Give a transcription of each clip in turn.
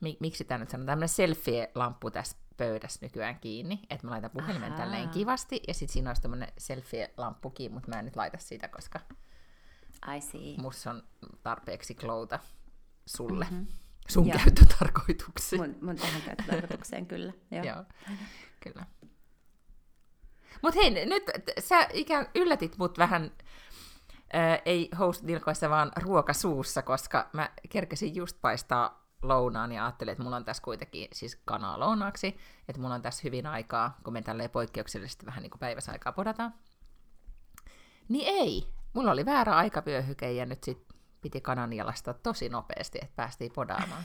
miksi tämä nyt sanotaan, tämmönen selfie-lamppu tässä pöydässä nykyään kiinni, että mä laitan puhelimen Ahaa. tälleen kivasti, ja sitten siinä olisi tämmönen selfie-lamppu kiinni, mutta mä en nyt laita sitä, koska I see. musta on tarpeeksi klouta sulle. Mm-hmm. Sun Joo. käyttötarkoituksiin. Mun, mun tähän käyttötarkoitukseen, kyllä. Joo. Joo, kyllä. Mutta hei, nyt sä ikään yllätit mut vähän, ää, ei host-nilkoissa, vaan ruokasuussa, koska mä kerkesin just paistaa lounaan ja ajattelin, että mulla on tässä kuitenkin siis kanaa lounaaksi, että mulla on tässä hyvin aikaa, kun me tälleen poikkeuksellisesti vähän niin kuin päiväsaikaa podataan. Niin ei, mulla oli väärä aikavyöhyke ja nyt sit piti kanan jalasta tosi nopeasti, että päästiin podaamaan.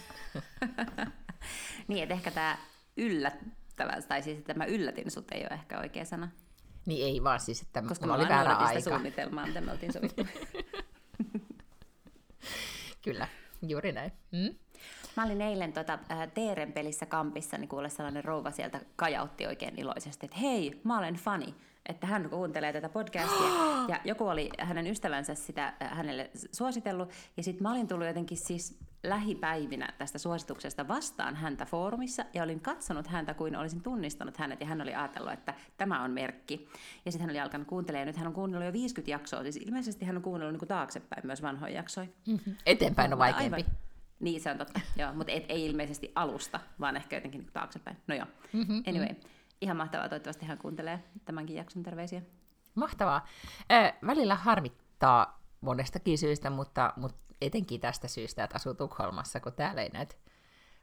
niin, että ehkä tämä yllättävä, tai siis että mä yllätin sut ei ole ehkä oikea sana. Niin ei vaan siis, että Koska mulla oli väärä aika. Koska suunnitelmaa, mitä me oltiin sovittu. Kyllä, juuri näin. Hmm? Mä olin eilen tota, äh, Teeren pelissä kampissa, niin kuule sellainen rouva sieltä kajautti oikein iloisesti, että hei, mä olen fani että hän kuuntelee tätä podcastia. Ja joku oli hänen ystävänsä sitä äh, hänelle suositellut. Ja sitten mä olin tullut jotenkin siis lähipäivinä tästä suosituksesta vastaan häntä foorumissa. Ja olin katsonut häntä kuin olisin tunnistanut hänet. Ja hän oli ajatellut, että tämä on merkki. Ja sitten hän oli alkanut kuuntelemaan. Ja nyt hän on kuunnellut jo 50 jaksoa. Siis ilmeisesti hän on kuunnellut niin taaksepäin myös vanhoja jaksoja. Mm-hmm. Eteenpäin on vaikeampi. Aivan. Niin, se on totta. joo, mutta et, ei ilmeisesti alusta, vaan ehkä jotenkin niin taaksepäin. No joo. Mm-hmm. Anyway. Mm-hmm. Ihan mahtavaa, toivottavasti hän kuuntelee tämänkin jakson terveisiä. Mahtavaa. Äh, välillä harmittaa monestakin syystä, mutta, mutta etenkin tästä syystä, että asuu Tukholmassa, kun täällä ei näitä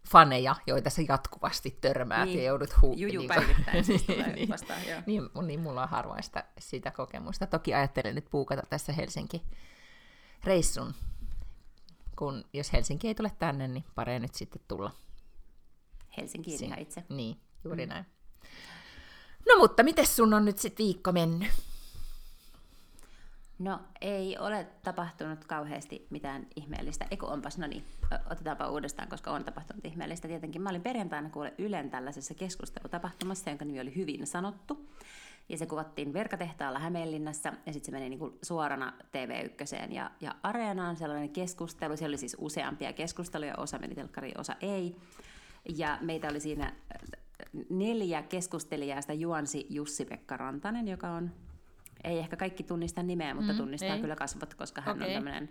faneja, joita sä jatkuvasti törmäät niin. ja joudut huu... Juju niin, päivittäin siis niin, vastaan, joo. Niin, niin, mulla on harvoista sitä kokemusta. Toki ajattelen nyt puukata tässä Helsinki-reissun, kun jos Helsinki ei tule tänne, niin parempi nyt sitten tulla. Helsinkiin ihan itse. Niin, juuri mm. näin. No mutta miten sun on nyt sitten viikko mennyt? No ei ole tapahtunut kauheasti mitään ihmeellistä. Eikö onpas, no niin, otetaanpa uudestaan, koska on tapahtunut ihmeellistä. Tietenkin mä olin perjantaina kuule Ylen tällaisessa keskustelutapahtumassa, jonka nimi oli Hyvin sanottu. Ja se kuvattiin Verkatehtaalla Hämeenlinnassa ja sitten se meni niinku suorana TV1 ja, ja Areenaan sellainen keskustelu. Siellä oli siis useampia keskusteluja, osa meni telkkariin, osa ei. Ja meitä oli siinä neljä keskustelijaa, sitä juonsi Jussi-Pekka Rantanen, joka on, ei ehkä kaikki tunnista nimeä, mutta mm, tunnistaa ei. kyllä kasvot, koska hän okay. on tämmöinen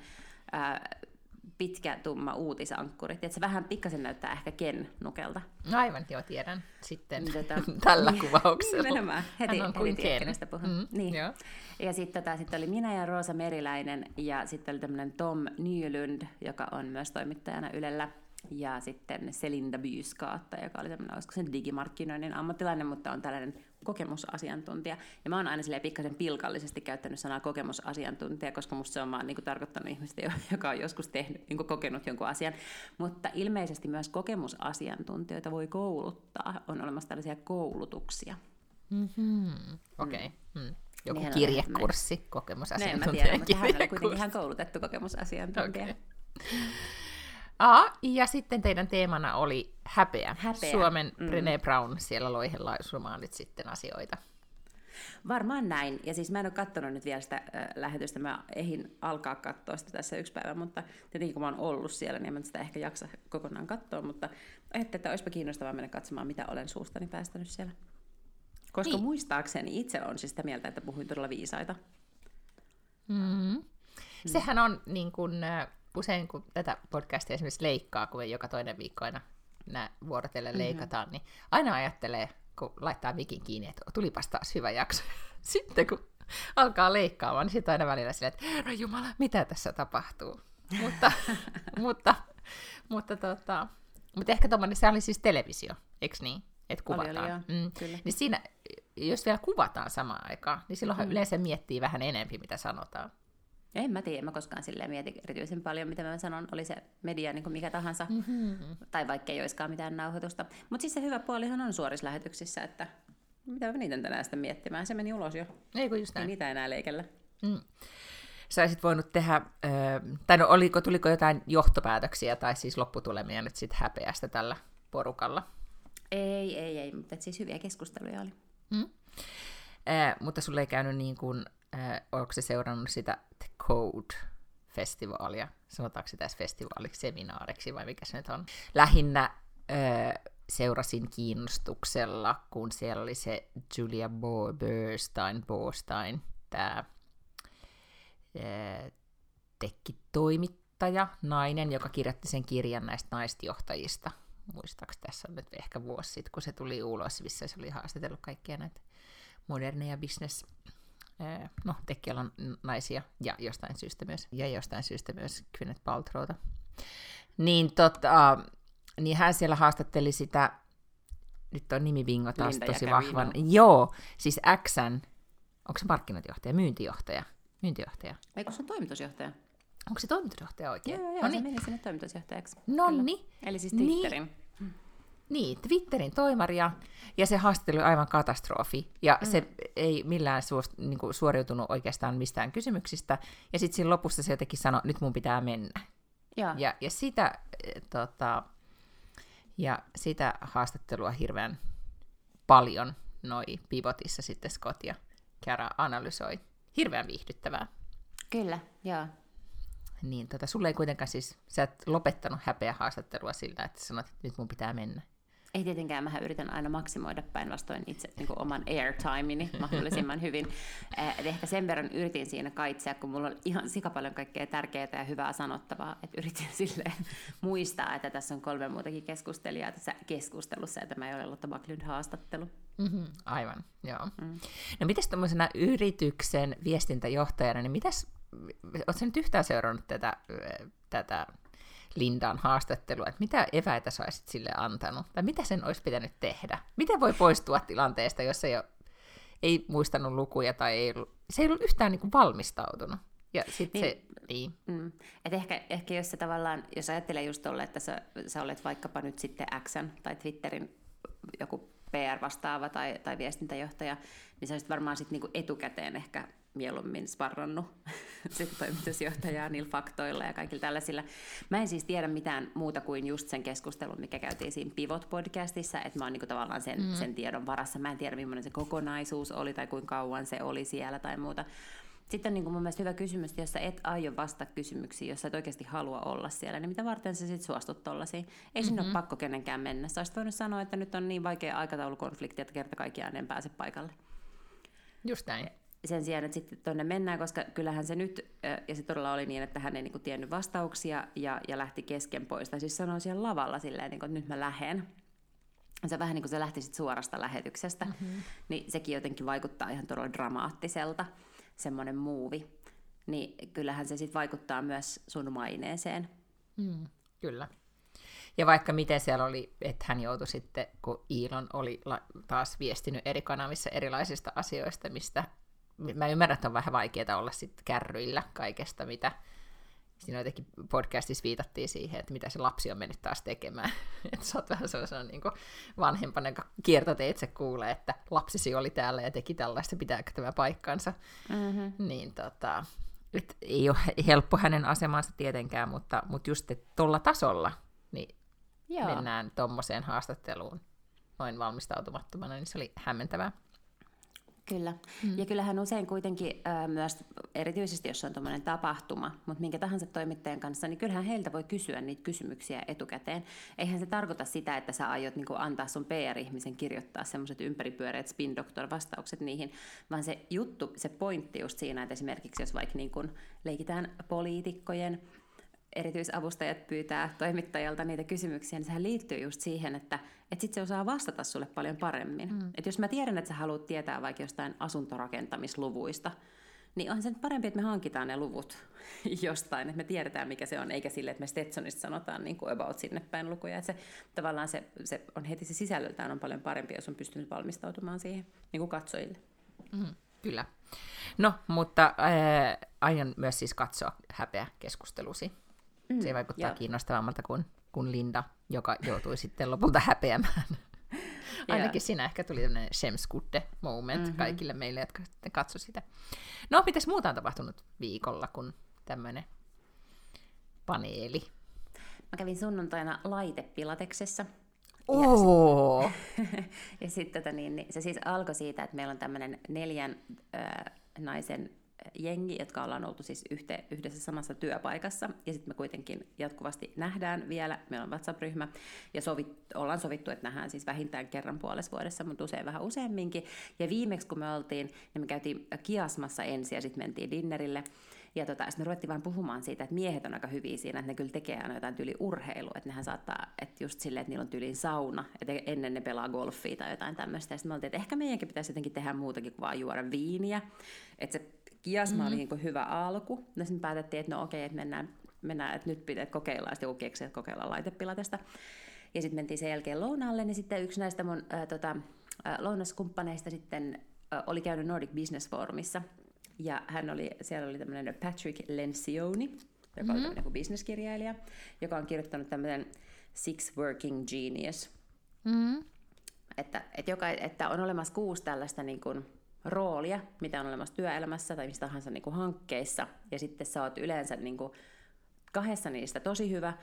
pitkä, tumma uutisankkuri. Se vähän pikkasen näyttää ehkä Ken Nukelta. No aivan, joo, tiedän sitten tota, tällä niin, kuvauksella. Nimenomaan, heti, Hän on kuin heti Ken. Mm, niin. Joo. Ja sitten tota, sit oli minä ja Roosa Meriläinen ja sitten oli tämmöinen Tom Nylund, joka on myös toimittajana Ylellä ja sitten Selinda Byyskaatta, joka oli tämmöinen, olisiko sen digimarkkinoinnin ammattilainen, mutta on tällainen kokemusasiantuntija. Ja mä oon aina silleen pikkasen pilkallisesti käyttänyt sanaa kokemusasiantuntija, koska musta se on vaan niin kuin, tarkoittanut ihmistä, joka on joskus tehnyt, niin kuin, kokenut jonkun asian. Mutta ilmeisesti myös kokemusasiantuntijoita voi kouluttaa. On olemassa tällaisia koulutuksia. Mm-hmm. Okei. Okay. Mm. Joku niin kirjekurssi, kokemusasiantuntija. En mä tiedä, mutta hän oli kuitenkin ihan koulutettu kokemusasiantuntija. Okay. Aa, ja sitten teidän teemana oli häpeä. häpeä. Suomen mm. Brené Brown siellä loihella nyt sitten asioita. Varmaan näin. Ja siis mä en ole katsonut nyt vielä sitä äh, lähetystä. Mä ehin alkaa katsoa sitä tässä yksi päivä, mutta tietenkin kun mä oon ollut siellä, niin en sitä ehkä jaksa kokonaan katsoa. Mutta ajattelin, että olisipa kiinnostavaa mennä katsomaan, mitä olen suustani päästänyt siellä. Koska niin. muistaakseni itse on siis sitä mieltä, että puhuin todella viisaita. Mm-hmm. Mm. Sehän on niin kuin, äh, usein kun tätä podcastia esimerkiksi leikkaa, kun joka toinen viikko aina nää vuorotellen mm-hmm. leikataan, niin aina ajattelee, kun laittaa mikin kiinni, että tulipas taas hyvä jakso. Sitten kun alkaa leikkaamaan, niin sitten aina välillä silleen, että herra Jumala, mitä tässä tapahtuu? mutta, mutta, mutta, tota, mutta ehkä tuommoinen, se oli siis televisio, eikö niin? Että kuvataan. Oli, oli, mm. Kyllä. Niin siinä, jos vielä kuvataan samaan aikaan, niin silloin mm. yleensä miettii vähän enempi, mitä sanotaan. En mä tiedä, mä koskaan silleen mietin erityisen paljon, mitä mä sanon, oli se media niin kuin mikä tahansa, mm-hmm. tai vaikka ei olisikaan mitään nauhoitusta. Mutta siis se hyvä puolihan on suorissa lähetyksissä, että mitä mä niitä tänään sitä miettimään, se meni ulos jo. Ei kun just näin. Ei niitä enää leikellä. Mm. Sä olisit voinut tehdä, tai no oliko, tuliko jotain johtopäätöksiä tai siis lopputulemia nyt sitten häpeästä tällä porukalla? Ei, ei, ei, mutta siis hyviä keskusteluja oli. Mm. Äh, mutta sulle ei käynyt niin kuin, äh, onko se seurannut sitä The Code-festivaalia? Sanotaanko se tässä festivaaliksi, seminaariksi vai mikä se nyt on? Lähinnä äh, seurasin kiinnostuksella, kun siellä oli se Julia Bo- Burstein, Borstein, tämä tekkitoimittaja, nainen, joka kirjoitti sen kirjan näistä naisjohtajista. Muistaakseni tässä on nyt ehkä vuosi sitten, kun se tuli ulos, missä se oli haastatellut kaikkia näitä moderneja business no, tekkialan naisia ja jostain syystä myös, ja jostain syystä myös Gwyneth Paltrowta. Niin, tota, niin hän siellä haastatteli sitä, nyt on nimi Bingo taas Linda tosi vahvan. Joo, siis Xn, onko se markkinointijohtaja, myyntijohtaja? Myyntijohtaja. Eikö se on toimitusjohtaja? Onko se toimitusjohtaja oikein? Joo, joo, no niin. se meni sinne toimitusjohtajaksi. No niin. Eli siis Twitterin. Niin. Niin, Twitterin toimaria, ja se haastattelu oli aivan katastrofi, ja mm. se ei millään suost, niin kuin, suoriutunut oikeastaan mistään kysymyksistä, ja sitten siinä lopussa se jotenkin sanoi, nyt mun pitää mennä. Ja, ja, ja sitä, eh, tota, ja sitä haastattelua hirveän paljon noi Pivotissa sitten Scott ja Kara analysoi. Hirveän viihdyttävää. Kyllä, joo. Niin tota, sulle ei kuitenkaan siis, sä et lopettanut häpeä haastattelua sillä, että sanoit, että nyt mun pitää mennä. Ei tietenkään, mä yritän aina maksimoida päinvastoin itse niin oman airtimeni mahdollisimman hyvin. Et ehkä sen verran yritin siinä kaitsea, kun mulla on ihan sika paljon kaikkea tärkeää ja hyvää sanottavaa, että yritin sille muistaa, että tässä on kolme muutakin keskustelijaa tässä keskustelussa, ja tämä ei ole Lotta Backlund haastattelu. Mm-hmm, aivan, joo. Mm. No mitäs tuommoisena yrityksen viestintäjohtajana, niin mitäs, oletko nyt yhtään seurannut tätä, tätä Lindan haastattelua, että mitä eväitä sä olisit sille antanut, tai mitä sen olisi pitänyt tehdä? Miten voi poistua tilanteesta, jos ei, ole, ei muistanut lukuja tai ei ollut, se ei ollut yhtään niin kuin valmistautunut? Ja sit niin, se, niin. Mm. Et ehkä, ehkä jos se tavallaan, jos ajattelee just tolle, että sä, sä olet vaikkapa nyt sitten X tai Twitterin joku PR-vastaava tai, tai viestintäjohtaja, niin sä olisit varmaan sitten niinku etukäteen ehkä mieluummin sparrannut sit toimitusjohtajaa niillä faktoilla ja kaikilla tällaisilla. Mä en siis tiedä mitään muuta kuin just sen keskustelun, mikä käytiin siinä Pivot-podcastissa, että mä oon niinku tavallaan sen, mm. sen tiedon varassa. Mä en tiedä, millainen se kokonaisuus oli tai kuinka kauan se oli siellä tai muuta. Sitten on niin kuin mun mielestä hyvä kysymys, jos sä et aio vastata kysymyksiin, jos sä et oikeasti halua olla siellä, niin mitä varten sä sitten suostut tollasiin? Ei mm-hmm. sinne ole pakko kenenkään mennä. Sä olisit voinut sanoa, että nyt on niin vaikea aikataulukonflikti, että kerta kaikkiaan en pääse paikalle. Just näin sen sijaan, että sitten tuonne mennään, koska kyllähän se nyt, ja se todella oli niin, että hän ei niin tiennyt vastauksia ja, ja lähti kesken pois. Tai siis sanoi siellä lavalla silleen, niin kuin, että nyt mä lähden. Se vähän niin kuin se lähti sit suorasta lähetyksestä, mm-hmm. niin sekin jotenkin vaikuttaa ihan todella dramaattiselta, semmoinen muuvi. Niin kyllähän se sitten vaikuttaa myös sun maineeseen. Mm, kyllä. Ja vaikka miten siellä oli, että hän joutui sitten, kun Iilon oli taas viestinyt eri kanavissa erilaisista asioista, mistä mä ymmärrän, että on vähän vaikeaa olla sitten kärryillä kaikesta, mitä siinä jotenkin podcastissa viitattiin siihen, että mitä se lapsi on mennyt taas tekemään. että sä oot vähän sellaisena niin vanhempana, joka kiertoteitse kuulee, että lapsisi oli täällä ja teki tällaista, pitääkö tämä paikkansa. Mm-hmm. Niin tota, et ei ole helppo hänen asemansa tietenkään, mutta, mutta just tuolla tasolla niin Joo. mennään tuommoiseen haastatteluun noin valmistautumattomana, niin se oli hämmentävää. Kyllä. Mm. Ja kyllähän usein kuitenkin äh, myös, erityisesti jos on tuommoinen tapahtuma, mutta minkä tahansa toimittajan kanssa, niin kyllähän heiltä voi kysyä niitä kysymyksiä etukäteen. Eihän se tarkoita sitä, että sä aiot niin antaa sun PR-ihmisen kirjoittaa semmoiset ympäripyöreät spin doctor vastaukset niihin, vaan se juttu, se pointti just siinä, että esimerkiksi jos vaikka niin kuin leikitään poliitikkojen erityisavustajat pyytää toimittajalta niitä kysymyksiä, niin sehän liittyy just siihen, että, että sit se osaa vastata sulle paljon paremmin. Mm. Et jos mä tiedän, että sä haluat tietää vaikka jostain asuntorakentamisluvuista, niin on se parempi, että me hankitaan ne luvut jostain, että me tiedetään, mikä se on, eikä sille, että me Stetsonista sanotaan niin kuin about sinne päin lukuja. Että se, tavallaan se, se on heti se sisällöltään on paljon parempi, jos on pystynyt valmistautumaan siihen niin kuin katsojille. Mm, kyllä. No, mutta äh, aion myös siis katsoa häpeä keskustelusi. Mm, se vaikuttaa joo. kiinnostavammalta kuin, kuin Linda, joka joutui sitten lopulta häpeämään. Ainakin siinä ehkä tuli tämmöinen Shemskudde moment mm-hmm. kaikille meille, jotka sitten katsoi sitä. No, mitäs muuta on tapahtunut viikolla kuin tämmöinen paneeli? Mä kävin sunnuntaina laitepilateksessa. Oo. Ja, ja sitten tota, niin, niin, se siis alkoi siitä, että meillä on tämmöinen neljän äh, naisen jengi, jotka ollaan oltu siis yhte, yhdessä samassa työpaikassa, ja sitten me kuitenkin jatkuvasti nähdään vielä, meillä on WhatsApp-ryhmä, ja sovit, ollaan sovittu, että nähdään siis vähintään kerran puolessa vuodessa, mutta usein vähän useamminkin, ja viimeksi kun me oltiin, niin me käytiin kiasmassa ensin, ja sitten mentiin dinnerille, ja tota, sitten me ruvettiin vaan puhumaan siitä, että miehet on aika hyviä siinä, että ne kyllä tekee aina jotain tyyli urheilua, että nehän saattaa, että just silleen, että niillä on tyyliin sauna, että ennen ne pelaa golfia tai jotain tämmöistä. Ja sitten me oltiin, että ehkä meidänkin pitäisi jotenkin tehdä muutakin kuin vaan juoda viiniä. Että se kiasma mm-hmm. oli niin hyvä alku. No sitten päätettiin, että no okei, että mennään, mennään että nyt pitää kokeilla, sitten joku keksi, että kokeillaan laitepilatesta. Ja sitten mentiin sen jälkeen lounaalle, niin sitten yksi näistä mun äh, tota, äh, lounaskumppaneista sitten äh, oli käynyt Nordic Business Forumissa, ja hän oli, siellä oli tämmöinen Patrick Lencioni, joka mm-hmm. on tämmöinen bisneskirjailija, joka on kirjoittanut tämmöisen Six Working Genius. Mm-hmm. Että, että, joka, että on olemassa kuusi tällaista niin kuin, roolia, mitä on olemassa työelämässä tai mistä tahansa niin kuin hankkeissa, ja sitten sä oot yleensä niin kuin, kahdessa niistä tosi hyvä,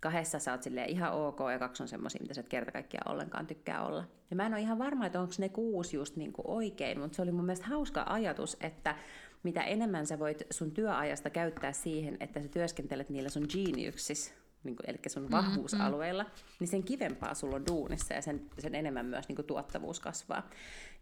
kahdessa sä oot ihan ok, ja kaksi on semmoisia, mitä sä et kerta kaikkiaan ollenkaan tykkää olla. Ja mä en ole ihan varma, että onko ne kuusi just niin kuin oikein, mutta se oli mun mielestä hauska ajatus, että mitä enemmän sä voit sun työajasta käyttää siihen, että sä työskentelet niillä sun geniuksissa, niin kuin, eli sun vahvuusalueilla, mm-hmm. niin sen kivempaa sulla on duunissa ja sen, sen enemmän myös niin kuin, tuottavuus kasvaa.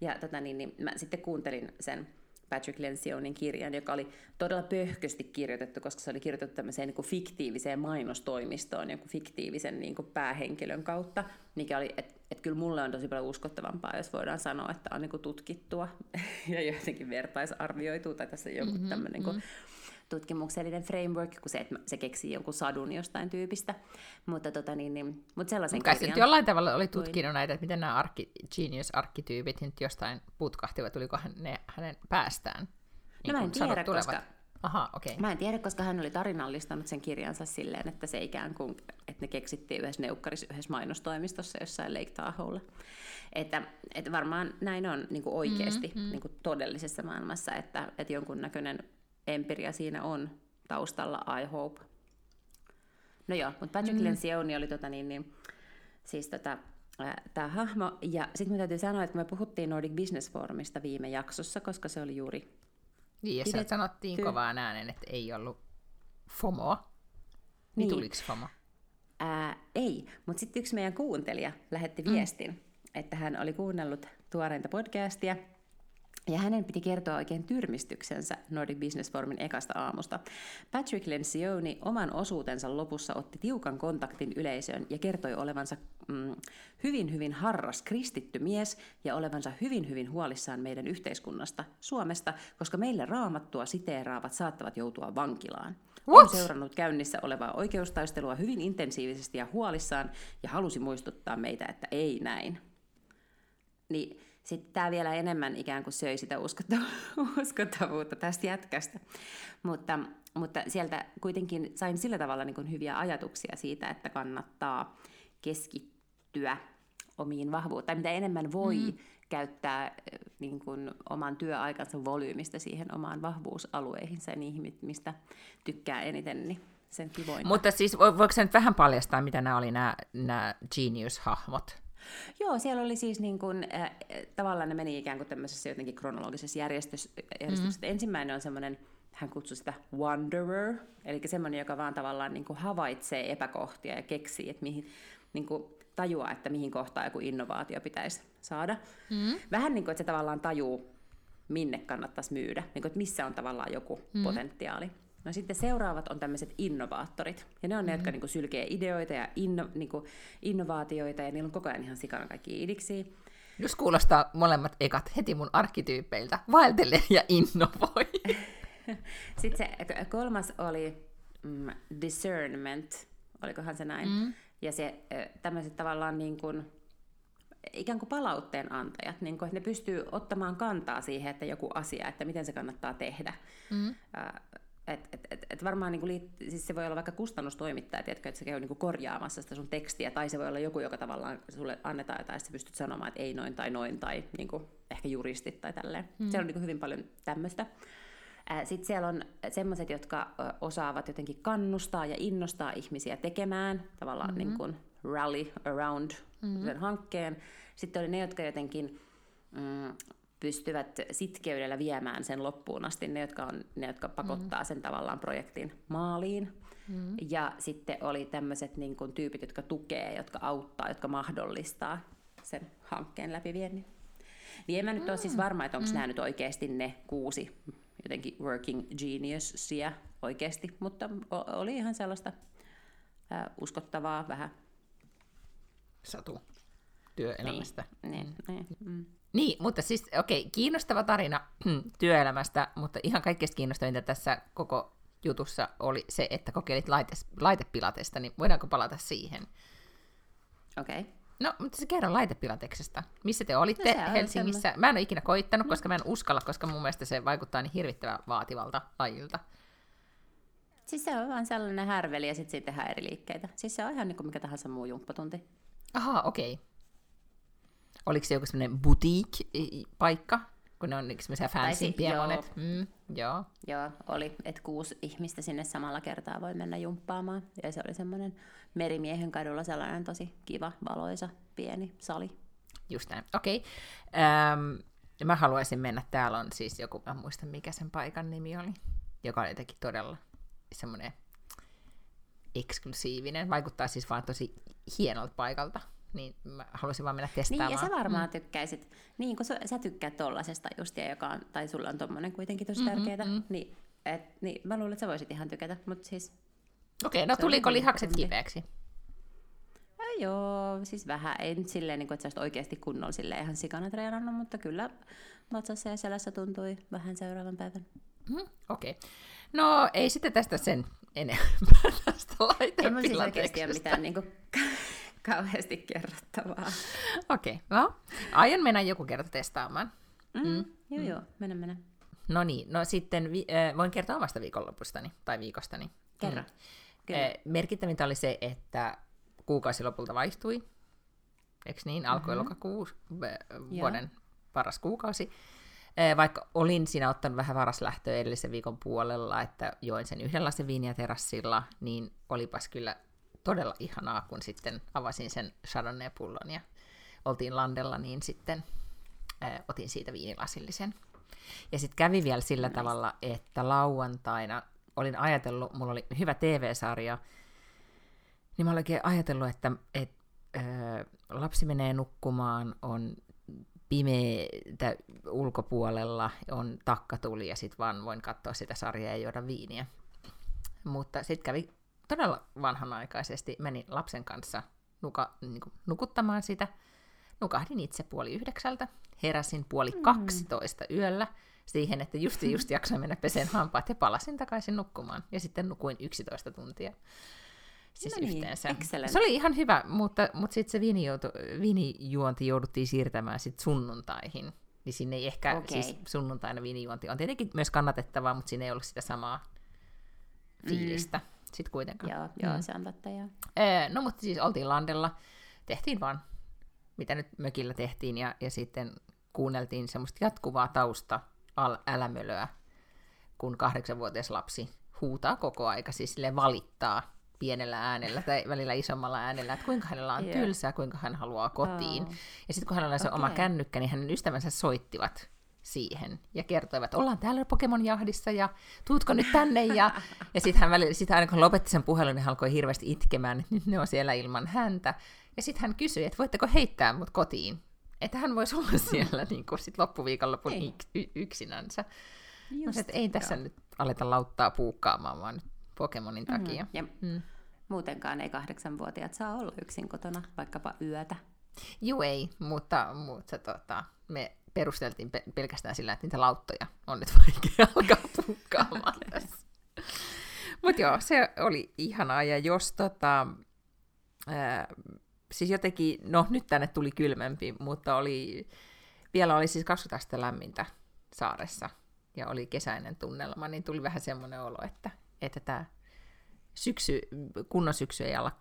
Ja tota, niin, niin, mä sitten kuuntelin sen Patrick Lencioni kirjan, joka oli todella pöhkösti kirjoitettu, koska se oli kirjoitettu tämmöiseen niin kuin fiktiiviseen mainostoimistoon, jonkun fiktiivisen niin kuin päähenkilön kautta, mikä oli, että et kyllä mulle on tosi paljon uskottavampaa, jos voidaan sanoa, että on niin kuin tutkittua ja jotenkin vertaisarvioitu, tai tässä joku mm-hmm, tämmöinen mm-hmm tutkimuksellinen framework, kun se, että se keksii jonkun sadun jostain tyypistä. Mutta, tota, niin, niin, mutta sellaisen Kai kirjan... jollain tavalla oli tutkinut näitä, että miten nämä arki, genius-arkkityypit nyt jostain putkahtivat, tuliko ne hänen päästään? Niin no mä en tiedä, koska, Aha, okay. Mä en tiedä, koska hän oli tarinallistanut sen kirjansa silleen, että se ikään kuin, että ne keksittiin yhdessä neukkarissa, yhdessä mainostoimistossa jossain Lake Tahoella. Että, että varmaan näin on niin kuin oikeasti mm-hmm. niin kuin todellisessa maailmassa, että, että jonkunnäköinen empiria siinä on taustalla, I hope. No joo, mutta Patrick mm. Lencioni oli tota niin, niin, siis tota, tämä hahmo. Ja sitten täytyy sanoa, että me puhuttiin Nordic Business Forumista viime jaksossa, koska se oli juuri Niin, ja pidetty. sanottiin kovaan äänen, että ei ollut FOMOa. Niin, niin. tuliko FOMO? Ää, ei, mutta sitten yksi meidän kuuntelija lähetti mm. viestin, mm. että hän oli kuunnellut tuoreinta podcastia – ja hänen piti kertoa oikein tyrmistyksensä Nordic Business Forumin ekasta aamusta. Patrick Lencioni oman osuutensa lopussa otti tiukan kontaktin yleisöön ja kertoi olevansa mm, hyvin hyvin harras kristitty mies ja olevansa hyvin hyvin huolissaan meidän yhteiskunnasta, Suomesta, koska meille raamattua siteeraavat saattavat joutua vankilaan. What? On seurannut käynnissä olevaa oikeustaistelua hyvin intensiivisesti ja huolissaan ja halusi muistuttaa meitä, että ei näin. Niin sitten tämä vielä enemmän ikään kuin söi sitä uskottavuutta tästä jätkästä. Mutta, mutta sieltä kuitenkin sain sillä tavalla niin kuin hyviä ajatuksia siitä, että kannattaa keskittyä omiin vahvuuteen, tai mitä enemmän voi mm. käyttää niin kuin, oman työaikansa volyymista siihen omaan vahvuusalueihinsa ja niihin, mistä tykkää eniten, niin sen kivoin. Mutta siis voiko se nyt vähän paljastaa, mitä nämä oli nämä, nämä genius-hahmot? Joo, siellä oli siis niin kuin, äh, tavallaan ne meni ikään kuin tämmöisessä jotenkin kronologisessa järjestyksessä. Mm-hmm. Ensimmäinen on semmoinen, hän kutsui sitä wanderer, eli semmoinen, joka vaan tavallaan niin kuin havaitsee epäkohtia ja keksii, että mihin, niin kuin tajuaa, että mihin kohtaan joku innovaatio pitäisi saada. Mm-hmm. Vähän niin kuin, että se tavallaan tajuu, minne kannattaisi myydä, niin kuin, että missä on tavallaan joku mm-hmm. potentiaali. No sitten seuraavat on tämmöiset innovaattorit. Ja ne on mm-hmm. ne, jotka mm. niinku sylkee ideoita ja inno, niinku, innovaatioita, ja niillä on koko ajan ihan sikana kaikki idiksi. Jos kuulostaa molemmat ekat heti mun arkkityypeiltä. Vaeltele ja innovoi. sitten se kolmas oli mm, discernment, olikohan se näin. Mm. Ja se tämmöiset tavallaan niin kuin, ikään kuin palautteen antajat, niin kuin, että ne pystyy ottamaan kantaa siihen, että joku asia, että miten se kannattaa tehdä. Mm. Et, et, et, et varmaan niin liit, siis se voi olla vaikka kustannustoimittaja, tiedätkö, että se käy niin korjaamassa sitä sun tekstiä, tai se voi olla joku, joka tavallaan sulle annetaan jotain, että sä pystyt sanomaan, että ei noin tai noin, tai niin kuin, ehkä juristit tai tälleen. Mm. Siellä on niin hyvin paljon tämmöistä. Sitten siellä on sellaiset, jotka osaavat jotenkin kannustaa ja innostaa ihmisiä tekemään, tavallaan mm-hmm. niin kuin rally around mm-hmm. sen hankkeen. Sitten oli ne, jotka jotenkin mm, pystyvät sitkeydellä viemään sen loppuun asti, ne, jotka, on, ne, jotka pakottaa mm-hmm. sen tavallaan projektin maaliin. Mm-hmm. Ja sitten oli tämmöiset niin kuin, tyypit, jotka tukee, jotka auttaa, jotka mahdollistaa sen hankkeen läpiviennin. Niin en mä nyt ole siis varma, että onko mm. nämä nyt oikeasti ne kuusi jotenkin working geniusia oikeasti, mutta oli ihan sellaista ää, uskottavaa vähän. Satu työelämästä. Niin, mm. niin, mm. Niin mutta siis okei, okay, kiinnostava tarina työelämästä, mutta ihan kaikkein kiinnostavinta tässä koko jutussa oli se, että kokeilit laite, laitepilatesta, niin voidaanko palata siihen? Okei. Okay. No, mutta se kerro laitepilateksesta. Missä te olitte no, Helsingissä? Mä en ole ikinä koittanut, koska mä en uskalla, koska mun mielestä se vaikuttaa niin hirvittävän vaativalta lajilta. Siis se on vaan sellainen härveli ja sitten siitä tehdään eri liikkeitä. Siis se on ihan niin kuin mikä tahansa muu jumppatunti. Aha, okei. Okay. Oliko se joku semmoinen boutique-paikka? Kun ne on niin semmoisia fansimpiä monet. Mm, joo. Joo, oli. Että kuusi ihmistä sinne samalla kertaa voi mennä jumppaamaan. Ja se oli semmoinen Merimiehen kadulla sellainen tosi kiva, valoisa, pieni sali. Just näin. Okei. Okay. Ähm, mä haluaisin mennä. Täällä on siis joku, mä muistan mikä sen paikan nimi oli, joka on jotenkin todella semmoinen eksklusiivinen. Vaikuttaa siis vaan tosi hienolta paikalta niin mä haluaisin vaan mennä testaamaan. Niin, ja sä varmaan mm. tykkäisit, niin kun sä, sä tykkäät tollasesta justia, joka on, tai sulla on tommonen kuitenkin tosi mm-hmm, tärkeää, mm. niin, et, niin mä luulen, että sä voisit ihan tykätä, mutta siis... Okei, okay, no tuliko lihakset kipeäksi? No, joo, siis vähän, ei nyt silleen, niin kuin, että sä oikeasti kunnolla silleen ihan sikana treenannut, mutta kyllä vatsassa ja selässä tuntui vähän seuraavan päivän. Mm, Okei. Okay. No ei sitten tästä sen enempää tästä Ei mun siis oikeasti ole mitään niin kuin, kauheasti kerrottavaa. Okei, okay, no aion mennä joku kerta testaamaan. Mm, mm. Joo, joo, mennä, mennä. No niin, no sitten vi- äh, voin kertoa omasta viikonlopustani, tai viikostani. Kerro. Mm. Kyllä. Äh, merkittävintä oli se, että kuukausi lopulta vaihtui. Eikö niin? Alkoi mm-hmm. lokakuu, vuoden Joo. paras kuukausi. Äh, vaikka olin siinä ottanut vähän varaslähtöä edellisen viikon puolella, että join sen yhden lasin viiniä terassilla, niin olipas kyllä todella ihanaa, kun sitten avasin sen Chardonnay-pullon ja oltiin landella, niin sitten ää, otin siitä viinilasillisen. Ja sitten kävi vielä sillä nice. tavalla, että lauantaina olin ajatellut, mulla oli hyvä TV-sarja, niin mä olin ajatellut, että et, ää, lapsi menee nukkumaan, on pimeitä ulkopuolella, on takkatuli ja sitten vaan voin katsoa sitä sarjaa ja juoda viiniä. Mutta sitten kävi todella vanhanaikaisesti menin lapsen kanssa nuka, niin kuin, nukuttamaan sitä. Nukahdin itse puoli yhdeksältä, heräsin puoli mm. kaksitoista yöllä siihen, että just just jaksoin mennä peseen hampaat ja palasin takaisin nukkumaan. Ja sitten nukuin 11 tuntia. Siis no niin, yhteensä. Excellent. Se oli ihan hyvä, mutta, mutta sitten se viinijuonti jouduttiin siirtämään sit sunnuntaihin. Niin sinne ei ehkä, okay. siis sunnuntaina viinijuonti on tietenkin myös kannatettavaa, mutta siinä ei ollut sitä samaa fiilistä. Mm sitten kuitenkaan. Joo, joo mm. se on totta, joo. Ee, no mutta siis oltiin landella, tehtiin vaan mitä nyt mökillä tehtiin, ja, ja sitten kuunneltiin semmoista jatkuvaa tausta al- älämölöä, kun kahdeksanvuotias lapsi huutaa koko aika, siis sille valittaa pienellä äänellä tai välillä isommalla äänellä, että kuinka hänellä on yeah. tylsää, kuinka hän haluaa kotiin. Oh. Ja sitten kun hänellä on se okay. oma kännykkä, niin hänen ystävänsä soittivat siihen ja kertoivat, että ollaan täällä Pokemon-jahdissa ja tuutko nyt tänne. Ja, ja sitten hän välillä, sit aina kun lopetti sen puhelun, niin hän alkoi hirveästi itkemään, että nyt ne on siellä ilman häntä. Ja sitten hän kysyi, että voitteko heittää mut kotiin. Että hän voisi olla siellä niin kuin sit loppuviikonlopun y- y- yksinänsä. Just, että ei tässä nyt aleta lauttaa puukkaamaan, vaan nyt Pokemonin mm-hmm. takia. Ja mm. muutenkaan ei kahdeksanvuotiaat saa olla yksin kotona, vaikkapa yötä. Joo ei, mutta, mutta tota, me perusteltiin pe- pelkästään sillä, että niitä lauttoja on nyt vaikea alkaa pukkaamaan tässä. Mutta joo, se oli ihanaa, ja jos tota, ää, siis jotenkin, no nyt tänne tuli kylmempi, mutta oli, vielä oli siis 20 astetta lämmintä saaressa ja oli kesäinen tunnelma, niin tuli vähän semmoinen olo, että, että tämä syksy, kunnon syksy ei ala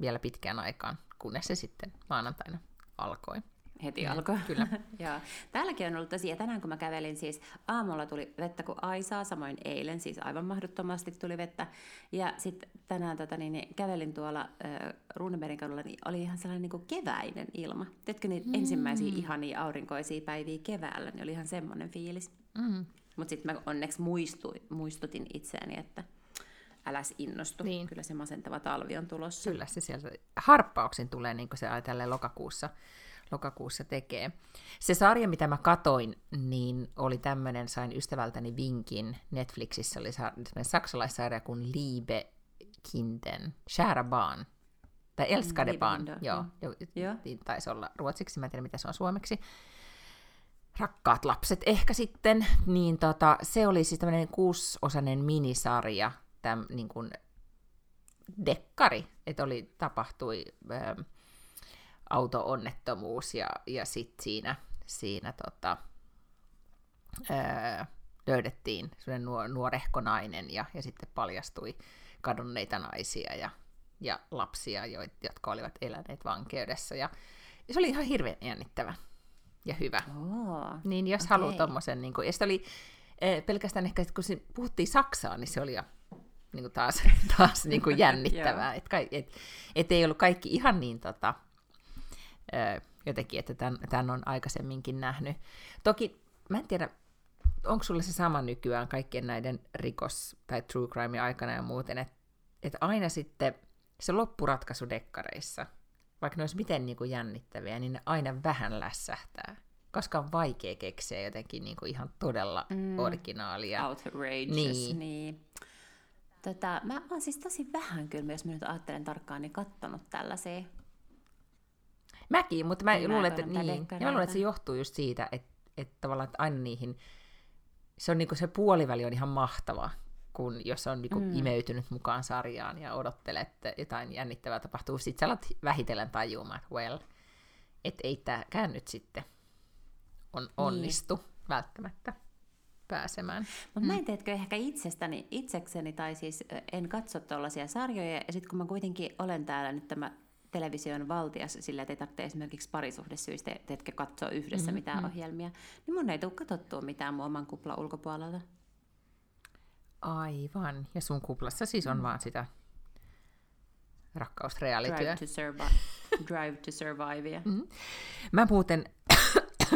vielä pitkään aikaan, kunnes se sitten maanantaina alkoi heti mm, alkoi. Kyllä. Joo. Täälläkin on ollut tosiaan, tänään kun mä kävelin siis, aamulla tuli vettä kuin aisaa, samoin eilen siis aivan mahdottomasti tuli vettä. Ja sitten tänään tota, niin, niin, kävelin tuolla äh, Runebergin kadulla, niin oli ihan sellainen niin kuin keväinen ilma. Tiedätkö niitä mm. ensimmäisiä ihania aurinkoisia päiviä keväällä, niin oli ihan semmoinen fiilis. Mm. Mutta sitten mä onneksi muistuin, muistutin itseäni, että äläs innostu. Niin. Kyllä se masentava talvi on tulossa. Kyllä se sieltä harppauksin tulee, niin kuin se tälle lokakuussa lokakuussa tekee. Se sarja, mitä mä katoin, niin oli tämmöinen, sain ystävältäni vinkin, Netflixissä oli saksalaissarja kuin Liebe Kinden, Schärabaan, tai mm, Elskadebaan, joo, jo, joo. taisi olla ruotsiksi, mä en tiedä mitä se on suomeksi. Rakkaat lapset ehkä sitten, niin tota, se oli siis tämmöinen kuusosainen minisarja, täm, niin kuin dekkari, että oli, tapahtui ähm, auto-onnettomuus ja, ja sitten siinä, siinä tota, öö, löydettiin nuor, nuorehko nainen ja, ja sitten paljastui kadonneita naisia ja, ja lapsia, jo, jotka olivat eläneet vankeudessa. Ja, ja se oli ihan hirveän jännittävä ja hyvä. Oh, niin jos okay. haluaa tuommoisen, niin kuin, ja oli e, pelkästään ehkä, kun se puhuttiin Saksaa, niin se oli jo niin kuin taas, taas niin kuin jännittävää. että et, et ei ollut kaikki ihan niin tota, jotenkin, että tämän, tämän on aikaisemminkin nähnyt. Toki mä en tiedä, onko sulle se sama nykyään kaikkien näiden rikos- tai true crime aikana ja muuten, että, että aina sitten se loppuratkaisu dekkareissa, vaikka ne olisi miten niin kuin jännittäviä, niin ne aina vähän lässähtää. Koska on vaikea keksiä jotenkin niin kuin ihan todella mm. originaalia. Outrageous, niin. niin. Tota, mä oon siis tosi vähän kyllä, jos mä nyt ajattelen tarkkaan, niin kattonut tällaisia Mäkin, mutta mä luulen, että, niin, ja mä luulen, että se johtuu just siitä, että, että tavallaan että aina niihin, se on niinku se puoliväli on ihan mahtava, kun jos on niinku mm. imeytynyt mukaan sarjaan ja odottelee, että jotain jännittävää tapahtuu, sit sä alat vähitellen tajumaan, että well, että ei tämäkään nyt sitten on niin. onnistu niin. välttämättä pääsemään. Mutta mm. mä en teetkö ehkä itsestäni, itsekseni, tai siis en katso tuollaisia sarjoja, ja sitten kun mä kuitenkin olen täällä nyt tämä television valtias sillä, että ei tarvitse esimerkiksi parisuhdesyistä, teetkö katsoa yhdessä mm-hmm. mitään mm-hmm. ohjelmia, niin mun ei tule katsottua mitään mun oman kuplan ulkopuolelta. Aivan. Ja sun kuplassa siis on mm. vaan sitä rakkausrealityä. Drive to, survive. Drive to survive. Mm-hmm. Mä muuten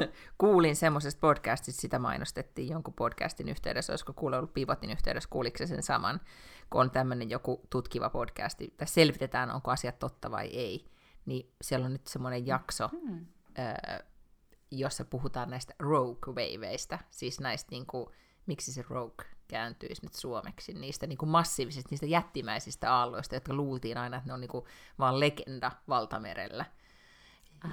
kuulin semmoisesta podcastista, sitä mainostettiin jonkun podcastin yhteydessä, olisiko kuule ollut Pivotin yhteydessä, kuuliko sen saman, kun on tämmöinen joku tutkiva podcasti, tai selvitetään, onko asiat totta vai ei, niin siellä on nyt semmoinen jakso, hmm. ö, jossa puhutaan näistä rogue-waveista, siis näistä, niin kuin, miksi se rogue kääntyisi nyt suomeksi, niistä niin kuin massiivisista, niistä jättimäisistä aalloista, jotka luultiin aina, että ne on niin kuin vaan legenda valtamerellä.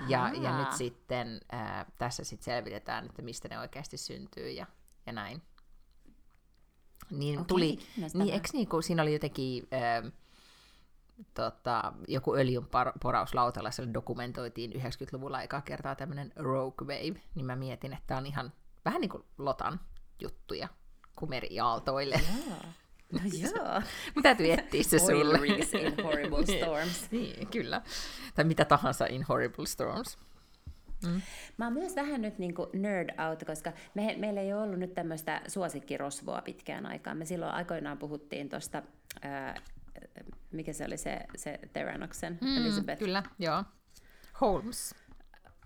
Ja, ja nyt sitten ää, tässä sitten selvitetään, että mistä ne oikeasti syntyy ja, ja näin. Niin okay, tuli, niin, eikö niin, kun siinä oli jotenkin ää, tota, joku öljyn porauslautalla, se dokumentoitiin 90-luvulla aikaa kertaa tämmöinen Rogue Wave, niin mä mietin, että tämä on ihan vähän niin kuin Lotan juttuja kumeriaaltoille. Yeah. No joo. Mun täytyy etsiä se sulle. in horrible niin. storms. niin, kyllä. Tai mitä tahansa in horrible storms. Mm. Mä oon myös vähän nyt niin nerd out, koska me, meillä ei ole ollut nyt tämmöistä suosikkirosvoa pitkään aikaan. Me silloin aikoinaan puhuttiin tuosta, mikä se oli se, se Theranoksen, mm, Elizabeth. Kyllä, joo. Holmes.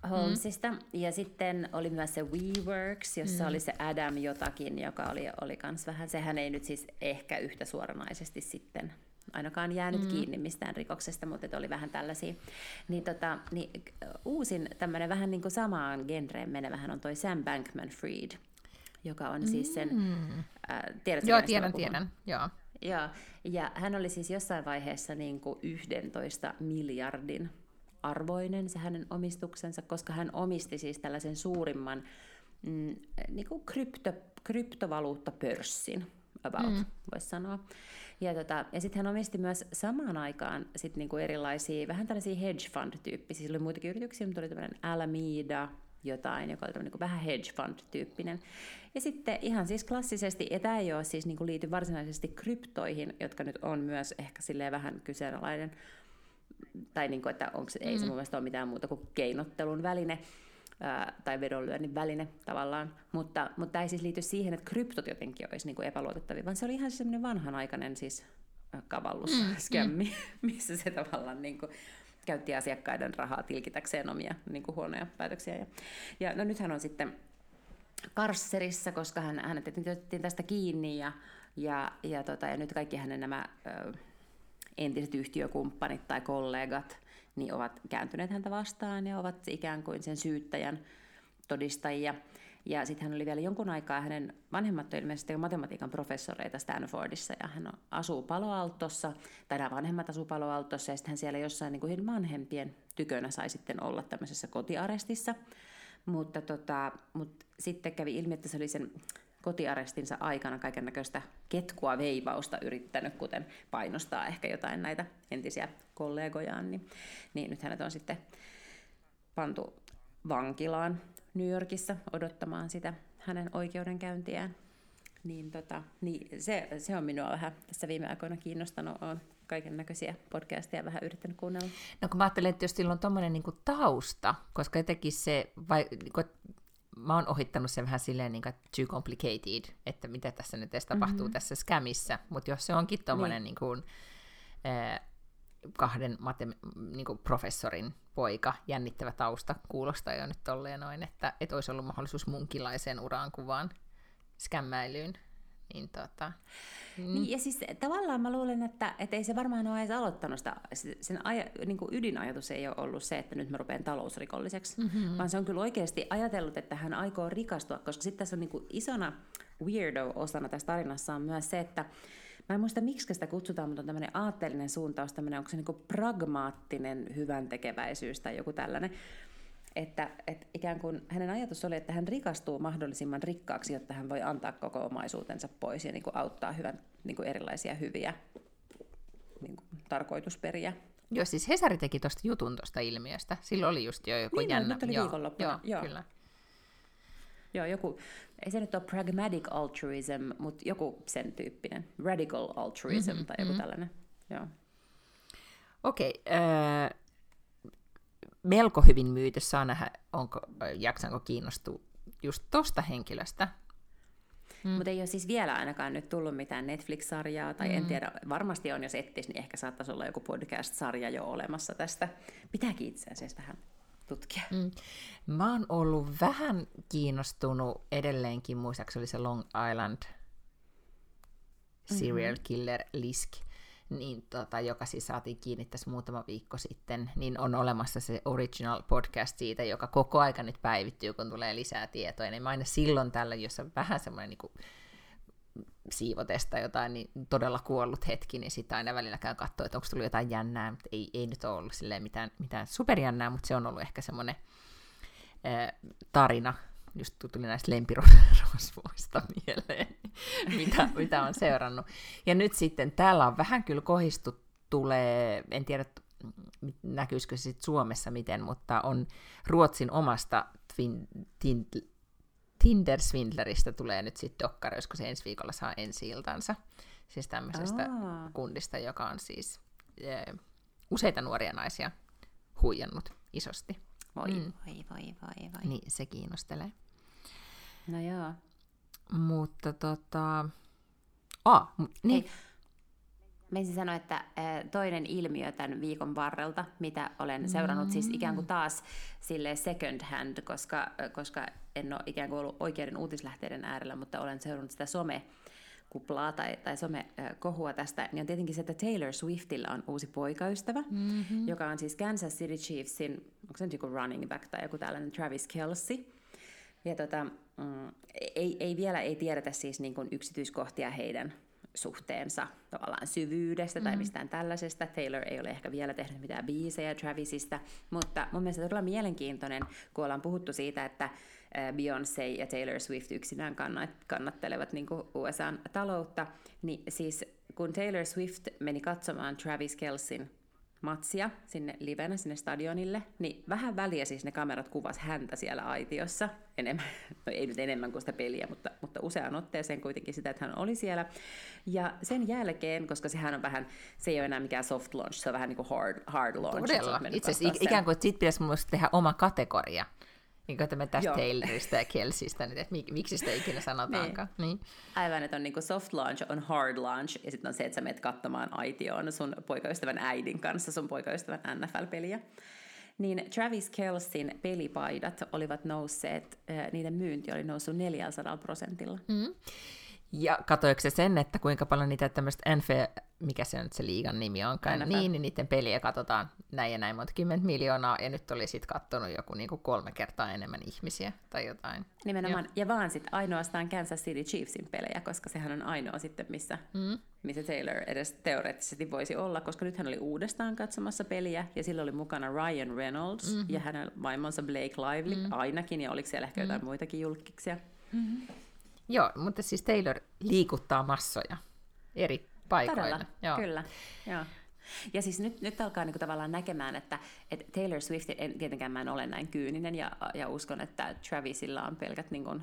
Holmesista. Mm. Ja sitten oli myös se WeWorks, jossa mm. oli se Adam jotakin, joka oli, oli kans vähän, sehän ei nyt siis ehkä yhtä suoranaisesti sitten ainakaan jäänyt mm. kiinni mistään rikoksesta, mutta oli vähän tällaisia. Niin, tota, niin uusin tämmöinen vähän niin kuin samaan genreen menevähän on toi Sam Bankman-Fried, joka on mm. siis sen... Äh, tiedätkö, Joo, tiedän, tiedän. Joo. Joo, ja hän oli siis jossain vaiheessa niin kuin 11 miljardin arvoinen se hänen omistuksensa, koska hän omisti siis tällaisen suurimman mm, niin kuin krypto, kryptovaluuttapörssin about, mm. voisi sanoa. Ja, tota, ja sitten hän omisti myös samaan aikaan sit niinku erilaisia, vähän tällaisia hedge fund-tyyppisiä, oli muitakin yrityksiä, mutta oli tämmöinen Alameda, jotain, joka oli niin vähän hedge fund-tyyppinen. Ja sitten ihan siis klassisesti, ja tämä ei ole siis niin kuin liity varsinaisesti kryptoihin, jotka nyt on myös ehkä silleen vähän kyseenalainen, tai niin kuin, että onko se, mm. ei se mun mielestä ole mitään muuta kuin keinottelun väline, ää, tai vedonlyönnin väline tavallaan, mutta, mutta tämä ei siis liity siihen, että kryptot jotenkin olisi niin kuin epäluotettavia, vaan se oli ihan semmoinen vanhanaikainen siis kavallusskämmi, mm, mm. missä se tavallaan niin kuin, käytti asiakkaiden rahaa tilkitäkseen omia niin kuin huonoja päätöksiä. Ja, ja no nythän on sitten karsserissa, koska hän, hänet otettiin tästä kiinni ja, ja, ja, tota, ja nyt kaikki hänen nämä ö, entiset yhtiökumppanit tai kollegat niin ovat kääntyneet häntä vastaan ja ovat ikään kuin sen syyttäjän todistajia. Ja sitten hän oli vielä jonkun aikaa, hänen vanhemmat on ilmeisesti matematiikan professoreita Stanfordissa, ja hän asuu Paloaltossa, tai nämä vanhemmat asuu Paloaltossa, ja sitten hän siellä jossain niin kuin vanhempien tykönä sai sitten olla tämmöisessä kotiarestissa. Mutta, tota, mutta sitten kävi ilmi, että se oli sen kotiarestinsa aikana kaiken näköistä ketkua veivausta yrittänyt, kuten painostaa ehkä jotain näitä entisiä kollegojaan, niin, niin nyt hänet on sitten pantu vankilaan New Yorkissa odottamaan sitä hänen oikeudenkäyntiään. Niin, tota, niin se, se on minua vähän tässä viime aikoina kiinnostanut. Olen kaiken näköisiä podcasteja vähän yrittänyt kuunnella. No kun mä ajattelen, että jos sillä on tuommoinen niin tausta, koska jotenkin se, vai, niin kuin, mä oon ohittanut sen vähän silleen niin kuin, too complicated, että mitä tässä nyt edes tapahtuu mm-hmm. tässä skämissä, mutta jos se onkin tuommoinen niin. niin eh, kahden matem- niin kuin professorin poika, jännittävä tausta, kuulostaa jo nyt tolleen noin, että, että olisi ollut mahdollisuus munkilaiseen uraan kuvaan skämmäilyyn. Niin, tota, mm. niin, ja siis tavallaan mä luulen, että, että ei se varmaan ole edes aloittanut sitä, sen aja, niin kuin ydinajatus ei ole ollut se, että nyt mä rupean talousrikolliseksi, mm-hmm. vaan se on kyllä oikeasti ajatellut, että hän aikoo rikastua, koska sitten tässä on niin kuin isona weirdo-osana tässä tarinassa on myös se, että Mä en muista, miksi sitä kutsutaan, mutta on tämmöinen aatteellinen suuntaus, tämmöinen, onko se niin pragmaattinen hyvän tekeväisyys tai joku tällainen. Että, että ikään kuin hänen ajatus oli, että hän rikastuu mahdollisimman rikkaaksi, jotta hän voi antaa koko omaisuutensa pois ja niin kuin auttaa hyvän, niin kuin erilaisia hyviä niin kuin tarkoitusperiä. Joo, siis Hesari teki tuosta jutun tuosta ilmiöstä. Silloin oli just jo joku niin, jännä. Nyt oli joo, viikonloppuna. Joo, joo. Kyllä. Joo, joku, ei se nyt ole pragmatic altruism, mutta joku sen tyyppinen. Radical altruism mm-hmm, tai joku mm-hmm. tällainen. Joo. Okei. Okay, äh, melko hyvin myyty. Saa nähdä, onko, jaksanko kiinnostua just tosta henkilöstä. Mm. Mutta ei ole siis vielä ainakaan nyt tullut mitään Netflix-sarjaa, tai mm. en tiedä, varmasti on, jos ettis, niin ehkä saattaisi olla joku podcast-sarja jo olemassa tästä. Pitääkin itse asiassa vähän tutkia. Mm. Mä oon ollut vähän kiinnostunut edelleenkin, muistaakseni oli se Long Island serial mm-hmm. killer Lisk, niin tota, joka siis saatiin kiinni tässä muutama viikko sitten, niin on olemassa se original podcast siitä, joka koko aika nyt päivittyy, kun tulee lisää tietoa. Niin mä aina silloin tällä, jos on vähän semmoinen niin siivotesta jotain niin todella kuollut hetki, niin sitten aina välillä käy katsoa, että onko tullut jotain jännää, mutta ei, ei nyt ole ollut mitään, mitään superjännää, mutta se on ollut ehkä semmoinen tarina, just tuli näistä lempirosvoista mieleen, mitä, mitä on seurannut. Ja nyt sitten täällä on vähän kyllä kohistu tulee, en tiedä näkyisikö se sitten Suomessa miten, mutta on Ruotsin omasta twin, tin, Tinder-swindleristä tulee nyt sitten dokkari, koska se ensi viikolla saa ensi iltansa. Siis tämmöisestä Aa. kundista, joka on siis e, useita nuoria naisia huijannut isosti. Voi, mm. voi, voi, voi, voi. Niin, se kiinnostelee. No joo. Mutta tota... Ah, niin. Hei. Meisin sanoa, että toinen ilmiö tämän viikon varrelta, mitä olen seurannut mm. siis ikään kuin taas sille second hand, koska, koska en ole ikään kuin ollut oikeiden uutislähteiden äärellä, mutta olen seurannut sitä some kuplaa tai, tai some-kohua tästä, niin on tietenkin se, että Taylor Swiftillä on uusi poikaystävä, mm-hmm. joka on siis Kansas City Chiefsin, onko se nyt joku running back tai joku tällainen Travis Kelsey. Ja tota, mm, ei, ei vielä ei tiedetä siis niin kuin yksityiskohtia heidän suhteensa tavallaan syvyydestä tai mistään tällaisesta. Taylor ei ole ehkä vielä tehnyt mitään biisejä Travisista, mutta mun mielestä todella mielenkiintoinen, kun ollaan puhuttu siitä, että Beyoncé ja Taylor Swift yksinään kannattelevat niin USAn taloutta, niin siis kun Taylor Swift meni katsomaan Travis Kelsin matsia sinne livenä, sinne stadionille, niin vähän väliä siis ne kamerat kuvas häntä siellä aitiossa. Enemmän, no ei nyt enemmän kuin sitä peliä, mutta, mutta useaan otteeseen kuitenkin sitä, että hän oli siellä. Ja sen jälkeen, koska sehän on vähän, se ei ole enää mikään soft launch, se on vähän niin kuin hard, hard launch. Todella. Itse asiassa ikään kuin, että siitä pitäisi tehdä oma kategoria niin kuin me tästä Joo. Taylorista ja Kelsistä, että miksi sitä ikinä sanotaankaan. niin. niin. Aivan, että on niin kuin soft launch, on hard launch, ja sitten on se, että sä menet katsomaan aitioon sun poikaystävän äidin kanssa sun poikaystävän NFL-peliä. Niin Travis Kelsin pelipaidat olivat nousseet, niiden myynti oli noussut 400 prosentilla. Mm. Ja katoiko se sen, että kuinka paljon niitä tämmöistä NFL, mikä se on se liigan nimi onkaan, NFL. niin, niin niiden peliä katsotaan näin ja näin monta kymmentä miljoonaa, ja nyt oli sitten kattonut joku niinku kolme kertaa enemmän ihmisiä tai jotain. Nimenomaan, ja, ja vaan sitten ainoastaan Kansas City Chiefsin pelejä, koska sehän on ainoa sitten, missä, mm. missä Taylor edes teoreettisesti voisi olla, koska nyt hän oli uudestaan katsomassa peliä, ja sillä oli mukana Ryan Reynolds mm-hmm. ja hänen vaimonsa Blake Lively mm-hmm. ainakin, ja oliko siellä ehkä jotain mm-hmm. muitakin julkiksia. Mm-hmm. Joo, mutta siis Taylor liikuttaa massoja eri paikoilla. Todella, Joo. kyllä. Joo. Ja siis nyt, nyt alkaa niinku tavallaan näkemään, että, että Taylor Swift, en, tietenkään mä en ole näin kyyninen ja, ja uskon, että Travisilla on pelkät niinku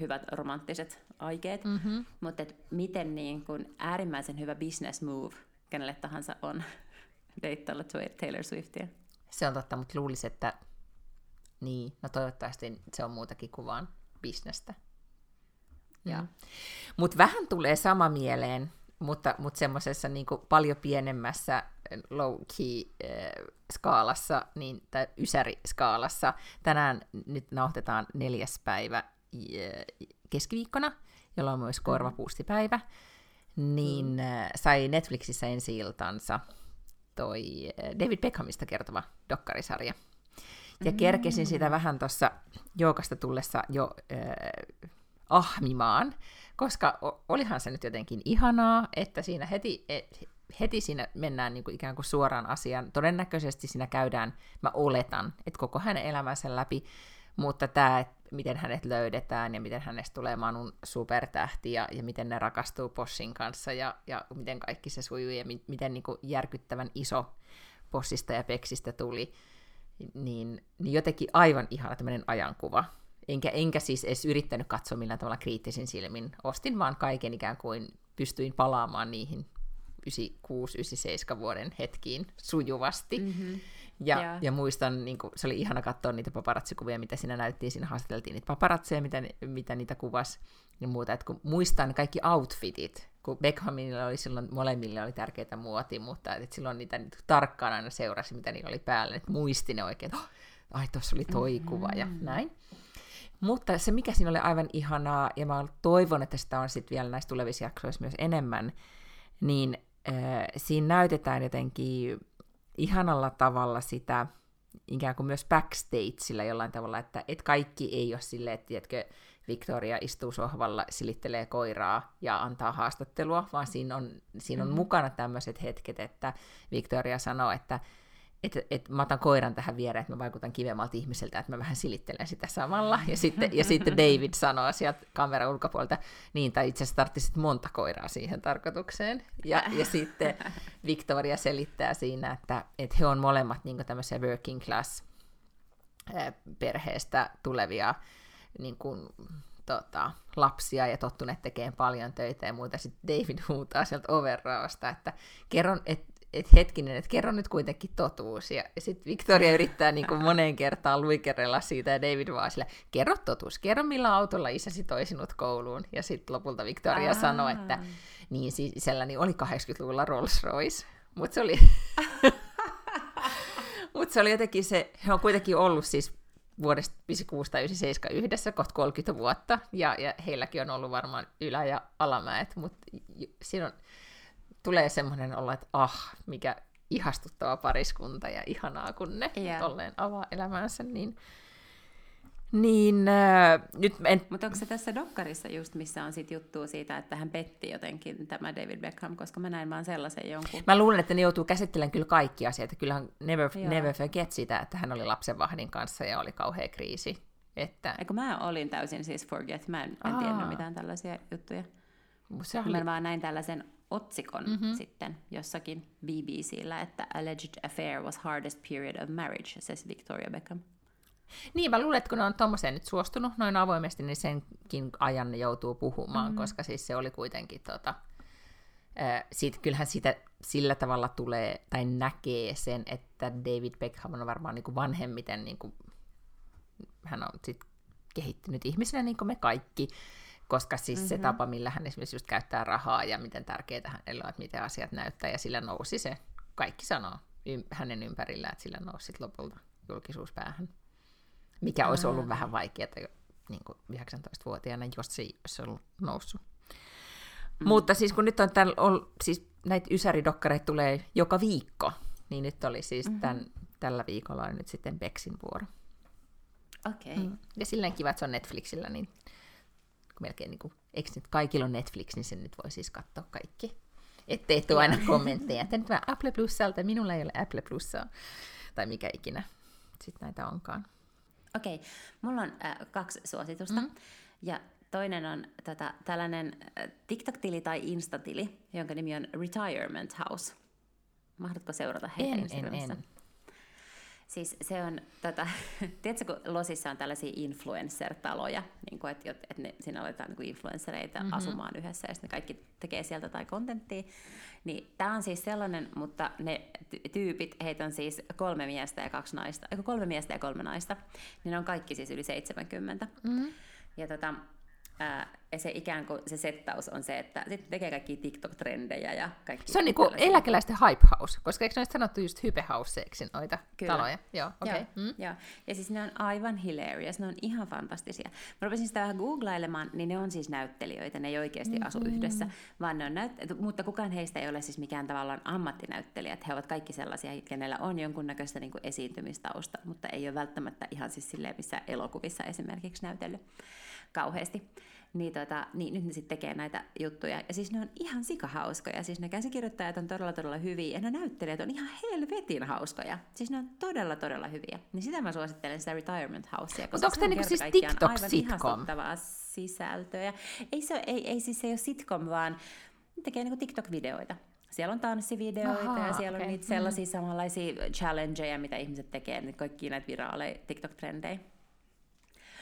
hyvät romanttiset aikeet, mm-hmm. mutta et miten niin kun äärimmäisen hyvä business move kenelle tahansa on deittailla Taylor Swiftia. Se on totta, mutta luulisin, että niin, no toivottavasti se on muutakin kuin vaan bisnestä. Mm. Mutta vähän tulee sama mieleen, mutta, mutta semmoisessa niin paljon pienemmässä low-key äh, skaalassa, niin, tai ysäri-skaalassa. Tänään nyt nauhoitetaan neljäs päivä äh, keskiviikkona, jolloin on myös korvapuustipäivä, niin mm. äh, sai Netflixissä ensi iltansa toi äh, David Beckhamista kertova dokkarisarja. Ja kerkesin sitä vähän tuossa joukasta tullessa jo äh, ahmimaan, koska olihan se nyt jotenkin ihanaa, että siinä heti, et, heti siinä mennään niin kuin ikään kuin suoraan asiaan. Todennäköisesti siinä käydään, mä oletan, että koko hänen elämänsä läpi, mutta tämä, että miten hänet löydetään ja miten hänestä tulee Manun supertähti ja, ja miten ne rakastuu Possin kanssa ja, ja miten kaikki se sujuu ja mi, miten niin kuin järkyttävän iso Possista ja Peksistä tuli, niin, niin jotenkin aivan ihana tämmöinen ajankuva enkä, enkä siis edes yrittänyt katsoa millään tavalla kriittisin silmin. Ostin vaan kaiken ikään kuin pystyin palaamaan niihin 96-97 vuoden hetkiin sujuvasti. Mm-hmm. Ja, yeah. ja muistan, niin kuin, se oli ihana katsoa niitä paparazzikuvia, mitä siinä näyttiin, siinä haastateltiin niitä paparatseja, mitä, mitä niitä kuvasi ja muuta. Et kun muistan kaikki outfitit, kun Beckhamilla oli silloin, molemmille oli tärkeitä muoti, mutta et silloin niitä niin, tarkkaan aina seurasi, mitä niillä oli päällä, että muisti ne oikein, oh, ai tuossa oli toi mm-hmm. kuva ja näin. Mutta se, mikä siinä oli aivan ihanaa, ja mä toivon, että sitä on sitten vielä näissä tulevissa jaksoissa myös enemmän, niin äh, siinä näytetään jotenkin ihanalla tavalla sitä ikään kuin myös backstageilla jollain tavalla, että et kaikki ei ole silleen, että tiedätkö, Victoria istuu sohvalla, silittelee koiraa ja antaa haastattelua, vaan siinä on, siinä on mm-hmm. mukana tämmöiset hetket, että Victoria sanoo, että että et mä otan koiran tähän viereen, että mä vaikutan kivemmalta ihmiseltä, että mä vähän silittelen sitä samalla. Ja sitten, ja sitten David sanoo sieltä kameran ulkopuolelta, niin, tai itse asiassa monta koiraa siihen tarkoitukseen. Ja, ja sitten Victoria selittää siinä, että, että he on molemmat niin tämmöisiä working class perheestä tulevia niin kuin, tota, lapsia ja tottuneet tekemään paljon töitä ja muuta. Sitten David huutaa sieltä overraosta, että kerron, että et hetkinen, että kerro nyt kuitenkin totuus. Ja, ja sitten Victoria yrittää niin kuin moneen kertaan luikerella siitä, ja David vaan sillä, kerro totuus, kerro millä autolla isäsi toi sinut kouluun. Ja sitten lopulta Victoria sanoi, että niin sisälläni oli 80-luvulla Rolls Royce. Mutta se oli... Mutta se oli jotenkin se, he on kuitenkin ollut siis vuodesta 56 tai 97 yhdessä, kohta 30 vuotta, ja, ja heilläkin on ollut varmaan ylä- ja alamäet, mutta siinä on, tulee semmoinen olla, että ah, mikä ihastuttava pariskunta ja ihanaa, kun ne yeah. tolleen avaa elämäänsä, niin, Niin, äh, nyt en... Mutta onko se tässä dokkarissa just, missä on sit juttua siitä, että hän petti jotenkin tämä David Beckham, koska mä näin vaan sellaisen jonkun. Mä luulen, että ne joutuu käsittelemään kyllä kaikki asiat. Kyllähän never, never forget sitä, että hän oli lapsenvahdin kanssa ja oli kauhea kriisi. Että... Eikö mä olin täysin siis forget, mä en, en tiennyt mitään tällaisia juttuja. Oli... Mä vaan näin tällaisen otsikon mm-hmm. sitten jossakin BBCllä, että Alleged affair was hardest period of marriage, says Victoria Beckham. Niin, mä luulen, että kun ne on tuommoiseen nyt suostunut noin avoimesti, niin senkin ajan ne joutuu puhumaan, mm-hmm. koska siis se oli kuitenkin tota, äh, siitä, kyllähän sitä sillä tavalla tulee, tai näkee sen, että David Beckham on varmaan niin kuin vanhemmiten, niin kuin, hän on sit kehittynyt ihmisenä niin kuin me kaikki, koska siis mm-hmm. se tapa, millä hän esimerkiksi just käyttää rahaa ja miten tärkeää hänelle on, että miten asiat näyttää, ja sillä nousi se, kaikki sanoo hänen ympärillä, että sillä nousi lopulta julkisuuspäähän mikä olisi ollut vähän vaikeaa niin 19-vuotiaana, jos se ei olisi ollut noussut. Mm. Mutta siis kun nyt on, täällä, on siis näitä ysäridokkareita tulee joka viikko, niin nyt oli siis mm-hmm. tämän, tällä viikolla on nyt sitten Beksin vuoro. Okei. Okay. Mm. Ja silleen kiva, että se on Netflixillä, niin melkein niin kuin, eikö nyt kaikilla on Netflix, niin sen nyt voi siis katsoa kaikki. Ettei tule aina kommentteja, että nyt mä Apple Plusalta, minulla ei ole Apple Plusaa, tai mikä ikinä sitten näitä onkaan. Okei, okay. mulla on äh, kaksi suositusta. Mm. Ja toinen on tota, tällainen äh, TikTok-tili tai Insta-tili, jonka nimi on Retirement House. Mahdotko seurata heitä en, Instagramissa? En, en. Siis se on, tota, tiedätkö, kun Losissa on tällaisia influencer-taloja, niin kuin, että, että ne, siinä aletaan niin influenssereita mm-hmm. asumaan yhdessä ja sitten ne kaikki tekee sieltä tai kontenttia. Niin tämä on siis sellainen, mutta ne tyypit, heitä on siis kolme miestä ja kaksi naista, eikö kolme miestä ja kolme naista, niin ne on kaikki siis yli 70. Mm-hmm. Ja tota, ää, ja se ikään kuin se settaus on se, että sitten tekee kaikki TikTok-trendejä ja kaikki. Se on niinku eläkeläisten hype house, koska eikö ne sanottu just hype houseiksi noita Kyllä. taloja? Joo, okay. joo, mm. joo. Ja siis ne on aivan hilarious, ne on ihan fantastisia. Mä rupesin sitä vähän googlailemaan, niin ne on siis näyttelijöitä, ne ei oikeasti mm-hmm. asu yhdessä, vaan ne on näyt- mutta kukaan heistä ei ole siis mikään tavallaan ammattinäyttelijät. He ovat kaikki sellaisia, kenellä on jonkunnäköistä niin kuin esiintymistausta, mutta ei ole välttämättä ihan siis silleen missä elokuvissa esimerkiksi näytellyt kauheasti niin, tota, niin nyt ne sitten tekee näitä juttuja. Ja siis ne on ihan sikahauskoja. Siis ne käsikirjoittajat on todella todella hyviä ja ne näyttelijät on ihan helvetin hauskoja. Siis ne on todella todella hyviä. Niin sitä mä suosittelen sitä Retirement Housea. Mutta onko tämä niinku siis TikTok-sitcom? sisältöä. Ei, se, ei, ei siis se ei ole sitcom, vaan ne tekee niinku TikTok-videoita. Siellä on tanssivideoita Aha, ja siellä okay. on niitä sellaisia mm. samanlaisia challengeja, mitä ihmiset tekee, niin kaikki näitä viraaleja TikTok-trendejä.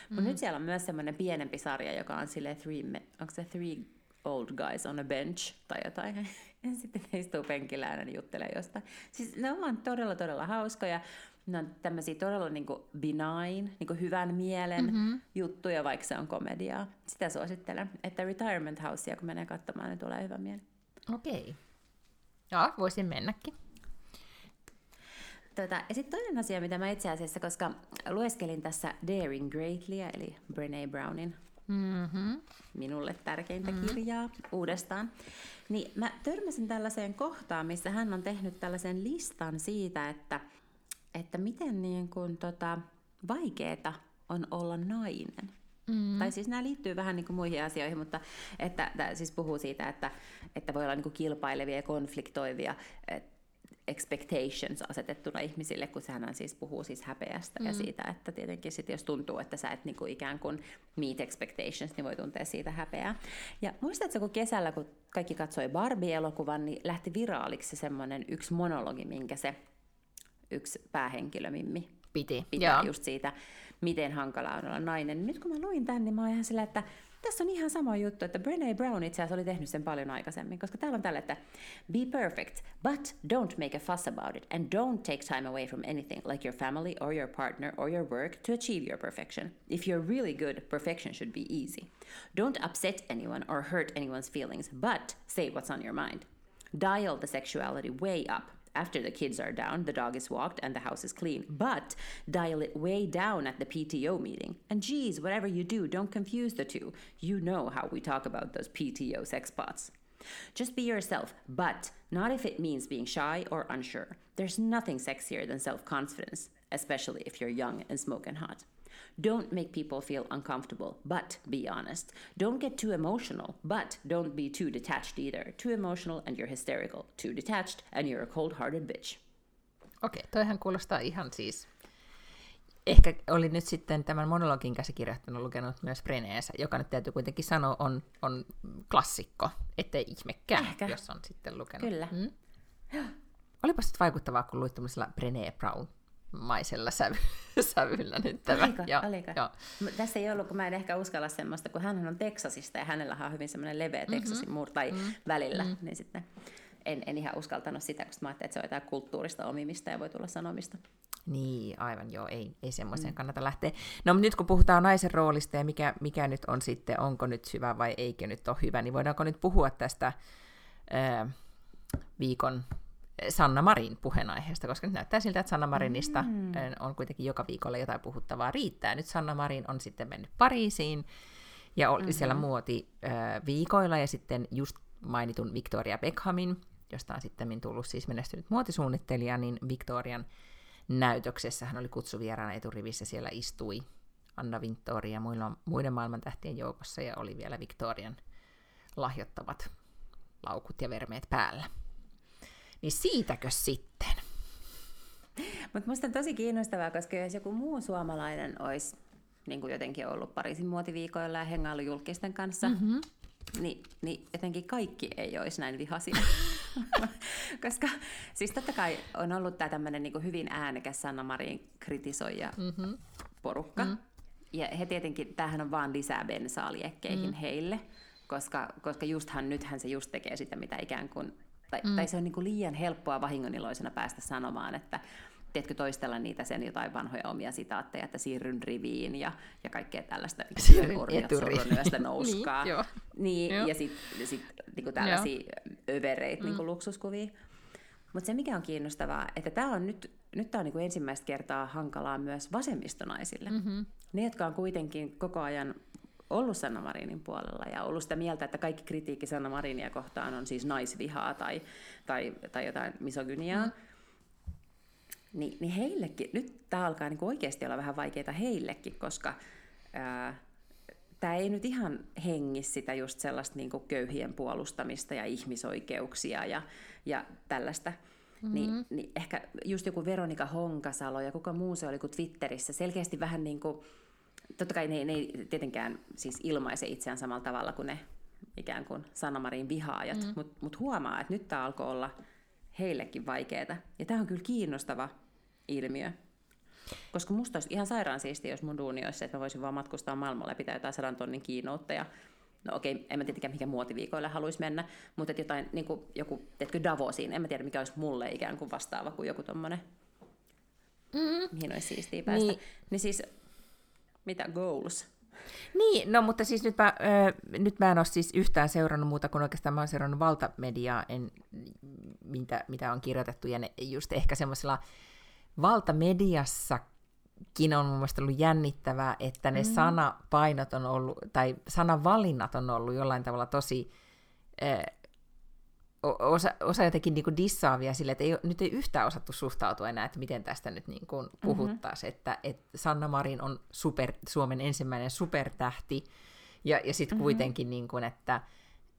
Mutta mm. nyt siellä on myös semmoinen pienempi sarja, joka on sille three, onko se three old guys on a bench tai jotain. Ja sitten ne istuu penkillä ja ne juttelee jostain. Siis ne on todella, todella hauskoja. Ne on tämmöisiä todella niin kuin benign, niin kuin hyvän mielen mm-hmm. juttuja, vaikka se on komediaa. Sitä suosittelen, että Retirement Housea, kun menee katsomaan, niin tulee hyvä mieli. Okei. Okay. Joo, voisin mennäkin. Tota, ja sitten toinen asia, mitä mä itse asiassa, koska lueskelin tässä Daring Greatlyä, eli Brené Brownin mm-hmm. minulle tärkeintä mm-hmm. kirjaa uudestaan, niin mä törmäsin tällaiseen kohtaan, missä hän on tehnyt tällaisen listan siitä, että, että miten niin kuin, tota, vaikeeta on olla nainen. Mm. Tai siis nämä liittyy vähän niin kuin muihin asioihin, mutta että, että siis puhuu siitä, että, että voi olla niin kuin kilpailevia ja konfliktoivia expectations asetettuna ihmisille, kun sehän siis puhuu siis häpeästä mm. ja siitä, että tietenkin sit jos tuntuu, että sä et niinku ikään kuin meet expectations, niin voi tuntea siitä häpeää. Ja muistatko, kun kesällä, kun kaikki katsoi Barbie-elokuvan, niin lähti viraaliksi semmoinen yksi monologi, minkä se yksi päähenkilö Mimmi piti. Pitää Joo. just siitä, miten hankalaa on olla nainen. Nyt kun mä luin tämän, niin mä oon ihan sillä, että tässä on ihan sama juttu, että Brené Brown itse asiassa oli tehnyt sen paljon aikaisemmin, koska täällä on tällä, että be perfect, but don't make a fuss about it, and don't take time away from anything like your family or your partner or your work to achieve your perfection. If you're really good, perfection should be easy. Don't upset anyone or hurt anyone's feelings, but say what's on your mind. Dial the sexuality way up after the kids are down, the dog is walked, and the house is clean. But dial it way down at the PTO meeting. And geez, whatever you do, don't confuse the two. You know how we talk about those PTO sex spots. Just be yourself, but not if it means being shy or unsure. There's nothing sexier than self confidence, especially if you're young and smoking hot. Don't make people feel uncomfortable, but be honest. Don't get too emotional, but don't be too detached either. Too emotional and you're hysterical. Too detached and you're a cold-hearted bitch. Okei, toihan kuulostaa ihan siis... Ehkä oli nyt sitten tämän monologin käsikirjoittanut lukenut myös Breneensä, joka nyt täytyy kuitenkin sanoa on, on klassikko, ettei ihmekään, Ehkä. jos on sitten lukenut. Kyllä. Mm. Olipa sitten vaikuttavaa, kun luit tämmöisellä Brené Brown maisella sävy, sävyllä nyt tämä. Oliko? Joo, Oliko? joo. Mut Tässä ei ollut, kun mä en ehkä uskalla semmoista, kun hän on Teksasista ja hänellä on hyvin semmoinen leveä Teksasin mur, tai välillä, niin sitten en, en ihan uskaltanut sitä, koska mä ajattelin, että se on jotain kulttuurista omimista ja voi tulla sanomista. Niin, aivan joo, ei, ei semmoiseen mm. kannata lähteä. No nyt kun puhutaan naisen roolista ja mikä, mikä nyt on sitten, onko nyt hyvä vai eikö nyt ole hyvä, niin voidaanko nyt puhua tästä ää, viikon Sanna Marin puheenaiheesta, koska nyt näyttää siltä, että Sanna Marinista mm. on kuitenkin joka viikolla jotain puhuttavaa riittää. Nyt Sanna Marin on sitten mennyt Pariisiin ja oli mm-hmm. siellä muoti ää, viikoilla ja sitten just mainitun Victoria Beckhamin, josta on sitten tullut siis menestynyt muotisuunnittelija, niin Victorian näytöksessä hän oli kutsuvieraana eturivissä, siellä istui Anna Vintori ja muilla, muiden maailman tähtien joukossa ja oli vielä Victorian lahjottavat laukut ja vermeet päällä. Niin siitäkö sitten? Mutta musta on tosi kiinnostavaa, koska jos joku muu suomalainen olisi niin kuin jotenkin ollut Pariisin muotiviikoilla ja hengailu julkisten kanssa, mm-hmm. niin, niin jotenkin kaikki ei olisi näin vihaisia. koska siis totta kai on ollut tämä tämmöinen niin hyvin äänekäs Sanna Marin kritisoija mm-hmm. porukka. Mm-hmm. Ja he tietenkin, tämähän on vaan lisää bensaa liekkeihin mm-hmm. heille, koska, koska justhan nythän se just tekee sitä, mitä ikään kuin tai, mm. tai se on niin kuin liian helppoa vahingoniloisena päästä sanomaan, että tiedätkö, toistella niitä sen jotain vanhoja omia sitaatteja, että siirryn riviin ja, ja kaikkea tällaista Siirryn eturiviin. nouskaa. niin, joo. niin, Joo. ja sitten sit, niin tällaisia övereitä mm. niin luksuskuvia. Mutta se mikä on kiinnostavaa, että tämä on nyt, nyt tää on niin ensimmäistä kertaa hankalaa myös vasemmistonaisille. Mm-hmm. Ne, jotka on kuitenkin koko ajan ollut Sanna Marinin puolella ja ollut sitä mieltä, että kaikki kritiikki Sanna Marinia kohtaan on siis naisvihaa tai, tai, tai jotain misogyniaa, mm. Ni, niin heillekin, nyt tämä alkaa niin oikeasti olla vähän vaikeaa heillekin, koska tämä ei nyt ihan hengi sitä just sellaista niin köyhien puolustamista ja ihmisoikeuksia ja, ja tällaista. Mm-hmm. Niin, niin ehkä just joku Veronika Honkasalo ja kuka muu se oli kuin Twitterissä, selkeästi vähän niin kuin, totta kai ne, ne ei tietenkään siis ilmaise itseään samalla tavalla kuin ne ikään kuin Sanna Marin vihaajat, mm. mutta mut huomaa, että nyt tämä alkoi olla heillekin vaikeaa. Ja tämä on kyllä kiinnostava ilmiö. Koska musta olisi ihan sairaan siistiä, jos mun duuni olisi se, että mä voisin vaan matkustaa maailmalla ja pitää jotain sadan tonnin kiinoutta. No okei, en mä tietenkään mikä muotiviikoille haluaisi mennä, mutta että jotain, niin kuin joku, tiedätkö, Davosiin, en mä tiedä mikä olisi mulle ikään kuin vastaava kuin joku tommonen, mm. mihin olisi siistiä päästä. Niin, niin siis mitä goals? Niin, no mutta siis nyt mä, ö, nyt mä en ole siis yhtään seurannut muuta kuin oikeastaan mä oon seurannut valtamediaa, en, mitä, mitä on kirjoitettu, ja ne just ehkä semmoisella valtamediassakin on mun mielestä ollut jännittävää, että ne mm. sanapainot on ollut, tai sanavalinnat on ollut jollain tavalla tosi ö, osa, osa jotenkin niin kuin dissaavia sille, että ei, nyt ei yhtään osattu suhtautua enää, että miten tästä nyt niin kuin puhuttaisiin, mm-hmm. että, että Sanna Marin on super, Suomen ensimmäinen supertähti, ja, ja sitten mm-hmm. kuitenkin, niin kuin, että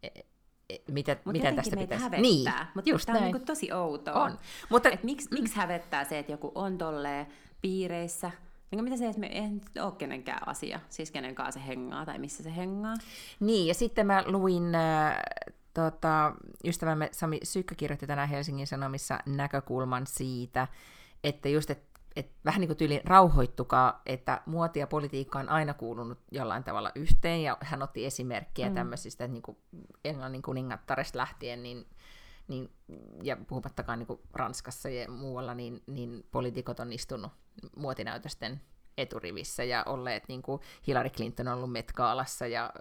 e, e, mitä, Mut mitä tästä pitäisi... hävettää, Niin, mutta just tämä on niin tosi outoa. On. Mutta, Et miksi, miksi hävettää se, että joku on tolleen piireissä, niin mitä se, että me nyt ole kenenkään asia, siis kenen kanssa se hengaa tai missä se hengaa. Niin, ja sitten mä luin, äh, tota, ystävämme Sami Sykkö kirjoitti tänään Helsingin Sanomissa näkökulman siitä, että just, että et vähän niin kuin tyyli rauhoittukaa, että muoti ja politiikka on aina kuulunut jollain tavalla yhteen, ja hän otti esimerkkiä mm. tämmöisistä, että niin kuin Englannin kuningattaresta lähtien, niin, niin, ja puhumattakaan niin kuin Ranskassa ja muualla, niin, niin poliitikot on istunut muotinäytösten eturivissä ja olleet, niin kuin Hillary Clinton on ollut Met Gaalassa ja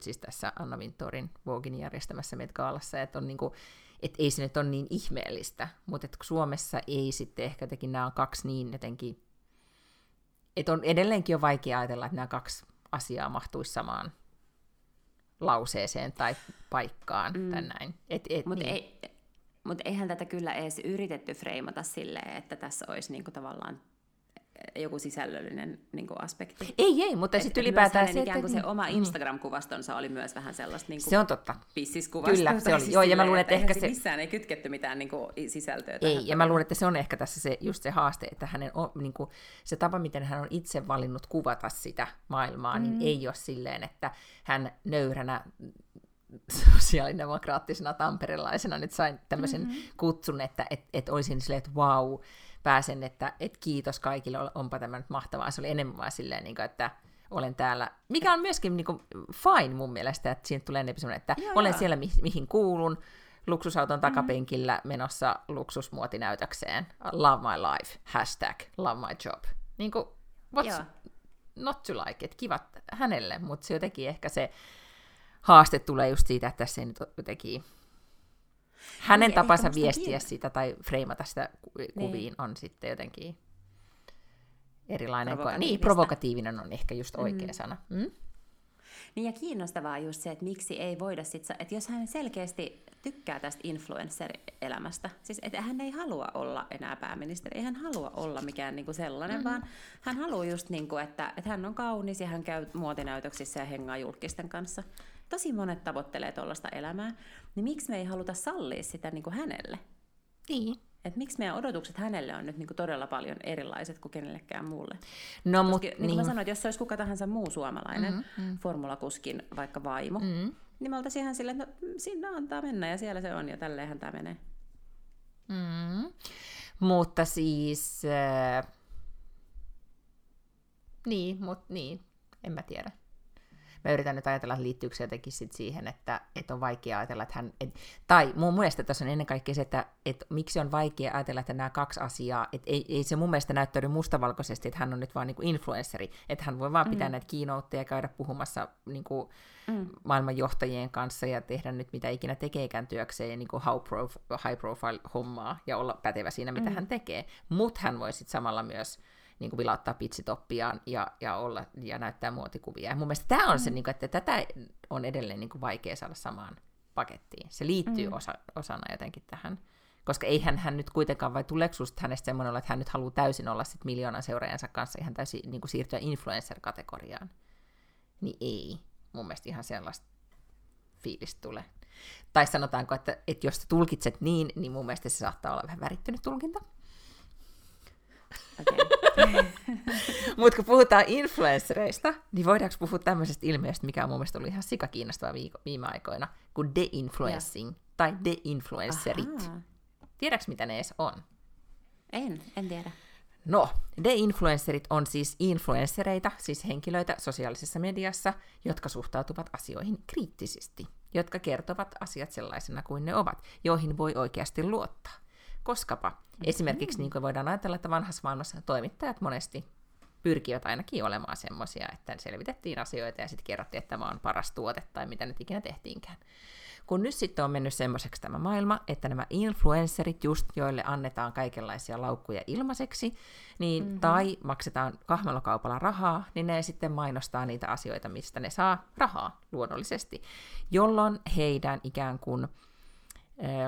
siis tässä Anna Wintorin Vogin järjestämässä Met Gaalassa, että on niin kuin, et ei se nyt ole niin ihmeellistä, mutta et Suomessa ei sitten ehkä jotenkin nämä on kaksi niin jotenkin, että on edelleenkin on vaikea ajatella, että nämä kaksi asiaa mahtuisi samaan lauseeseen tai paikkaan mm. tai näin. Et, et, Mutta niin. ei, mut eihän tätä kyllä edes yritetty freimata silleen, että tässä olisi niinku tavallaan joku sisällöllinen niin kuin aspekti. Ei, ei, mutta sitten ylipäätään se, ikään kuin se oma mm. Instagram-kuvastonsa oli myös vähän sellaista niin kuin Se on totta. Kyllä, se oli. Siis Joo, ja mä luulen, että, että ehkä se... Missään ei kytketty mitään niin kuin, sisältöä. Ei, ja mä luulen, että se on ehkä tässä se, just se haaste, että hänen on, niin kuin, se tapa, miten hän on itse valinnut kuvata sitä maailmaa, niin mm. niin ei ole silleen, että hän nöyränä sosiaalidemokraattisena tamperelaisena nyt sain tämmöisen mm-hmm. kutsun, että et, et olisin silleen, että vau, wow, pääsen, että et kiitos kaikille, onpa tämä nyt mahtavaa. Se oli enemmän vaan silleen, niin kuin, että olen täällä, mikä on myöskin niin kuin, fine mun mielestä, että siinä tulee enemmän että joo, olen joo. siellä, mi- mihin kuulun, luksusauton mm-hmm. takapenkillä menossa luksusmuotinäytökseen, love my life, hashtag love my job. Niin kuin, what's joo. not to like, että kivat hänelle, mutta se jotenkin ehkä se haaste tulee just siitä, että tässä ei nyt jotenkin hänen niin, tapansa viestiä kiinni. sitä tai freimata sitä niin. kuviin niin. on sitten jotenkin erilainen. Niin, provokatiivinen on ehkä just oikea mm. sana. Mm? Niin ja kiinnostavaa just se, että miksi ei voida sit, että jos hän selkeästi tykkää tästä influencer-elämästä, siis että hän ei halua olla enää pääministeri, ei hän halua olla mikään niinku sellainen, mm-hmm. vaan hän haluaa just, niinku, että, että hän on kaunis ja hän käy muotinäytöksissä ja hengaa julkisten kanssa tosi monet tavoittelee tuollaista elämää, niin miksi me ei haluta sallia sitä niin kuin hänelle? Niin. Et miksi meidän odotukset hänelle on nyt niin kuin todella paljon erilaiset kuin kenellekään muulle? No, Koska, niin kuin niin. mä sanoin, että jos se olisi kuka tahansa muu suomalainen mm-hmm. formulakuskin vaikka vaimo, mm-hmm. niin me oltaisiin ihan silleen, että no, sinne antaa mennä ja siellä se on ja tälleenhän tämä menee. Mm-hmm. Mutta siis... Äh... Niin, mutta niin, en mä tiedä mä yritän nyt ajatella, että liittyykö se jotenkin sit siihen, että, että on vaikea ajatella, että hän... Et, tai mun mielestä tässä on ennen kaikkea se, että, että miksi on vaikea ajatella, että nämä kaksi asiaa, että ei, ei se mun mielestä näyttäydy mustavalkoisesti, että hän on nyt vaan niin kuin influenssari, että hän voi vaan pitää mm. näitä kiinoutteja ja käydä puhumassa niin kuin mm. maailmanjohtajien kanssa ja tehdä nyt mitä ikinä tekeekään työkseen niin kuin high, prof- high profile hommaa ja olla pätevä siinä, mitä mm. hän tekee. Mutta hän voi sitten samalla myös niin kuin vilauttaa pitsitoppiaan ja, ja, olla, ja näyttää muotikuvia. Ja mun mielestä tämä on mm. se, niin kuin, että tätä on edelleen niin kuin vaikea saada samaan pakettiin. Se liittyy mm. osa, osana jotenkin tähän. Koska eihän hän nyt kuitenkaan, vai tuleeko susta hänestä semmoinen että hän nyt haluaa täysin olla sit miljoonan seuraajansa kanssa ihan täysin niin kuin siirtyä influencer-kategoriaan? Niin ei. Mun mielestä ihan sellaista fiilistä tulee. Tai sanotaanko, että, että jos tulkitset niin, niin mun mielestä se saattaa olla vähän värittynyt tulkinta. Okay. Mutta kun puhutaan influenssereista, niin voidaanko puhua tämmöisestä ilmiöstä, mikä on mun mielestä ollut ihan sika kiinnostavaa viiko, viime aikoina, kuin de-influencing yeah. tai de-influencerit. Tiedätkö, mitä ne edes on? En, en tiedä. No, de-influencerit on siis influenssereita, siis henkilöitä sosiaalisessa mediassa, jotka suhtautuvat asioihin kriittisesti, jotka kertovat asiat sellaisena kuin ne ovat, joihin voi oikeasti luottaa. Koskapa mm-hmm. esimerkiksi niin kuin voidaan ajatella, että vanhassa maailmassa toimittajat monesti pyrkivät ainakin olemaan semmoisia, että selvitettiin asioita ja sitten kerrottiin, että tämä on paras tuote tai mitä nyt ikinä tehtiinkään. Kun nyt sitten on mennyt semmoiseksi tämä maailma, että nämä influencerit just, joille annetaan kaikenlaisia laukkuja ilmaiseksi, niin, mm-hmm. tai maksetaan kahmelokaupalla rahaa, niin ne sitten mainostaa niitä asioita, mistä ne saa rahaa luonnollisesti, jolloin heidän ikään kuin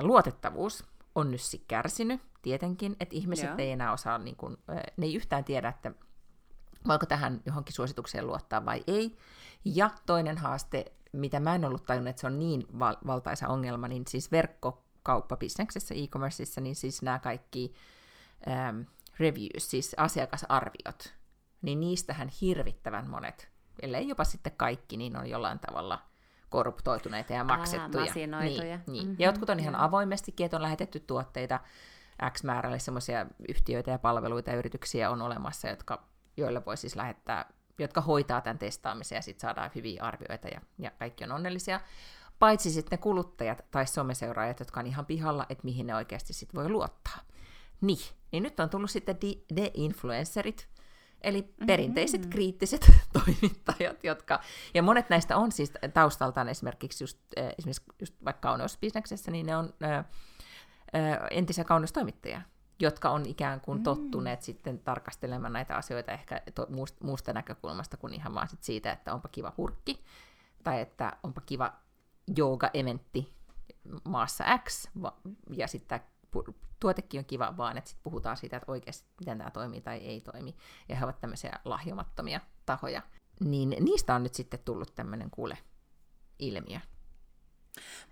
luotettavuus on nyt sitten kärsinyt, tietenkin, että ihmiset Joo. ei enää osaa, niin kuin, ne ei yhtään tiedä, että voiko tähän johonkin suositukseen luottaa vai ei. Ja toinen haaste, mitä mä en ollut tajunnut, että se on niin val- valtaisa ongelma, niin siis verkkokauppabisneksessä, e-commerceissa, niin siis nämä kaikki ähm, reviews, siis asiakasarviot, niin niistähän hirvittävän monet, ellei jopa sitten kaikki, niin on jollain tavalla – korruptoituneita ja maksettuja. Aa, niin, niin. Mm-hmm, ja jotkut on ihan avoimestikin, että on lähetetty tuotteita X määrälle sellaisia yhtiöitä ja palveluita ja yrityksiä on olemassa, jotka, joille voi siis lähettää, jotka hoitaa tämän testaamisen ja sitten saadaan hyviä arvioita ja, ja kaikki on onnellisia. Paitsi sitten ne kuluttajat tai someseuraajat, jotka on ihan pihalla, että mihin ne oikeasti sitten voi luottaa. Niin, niin nyt on tullut sitten de-influencerit, Eli mm-hmm. perinteiset mm-hmm. kriittiset toimittajat, jotka, ja monet näistä on siis taustaltaan esimerkiksi just, äh, esimerkiksi just vaikka kauneusbisneksessä, niin ne on ö, ö, entisiä kauneustoimittajia, jotka on ikään kuin mm. tottuneet sitten tarkastelemaan näitä asioita ehkä to, muusta, muusta näkökulmasta kuin ihan vaan sit siitä, että onpa kiva purkki, tai että onpa kiva jooga-eventti maassa X, ja sitten tuotekin on kiva, vaan että sit puhutaan siitä, että oikeasti miten tämä toimii tai ei toimi. Ja he ovat tämmöisiä lahjomattomia tahoja. Niin niistä on nyt sitten tullut tämmöinen kuule ilmiö.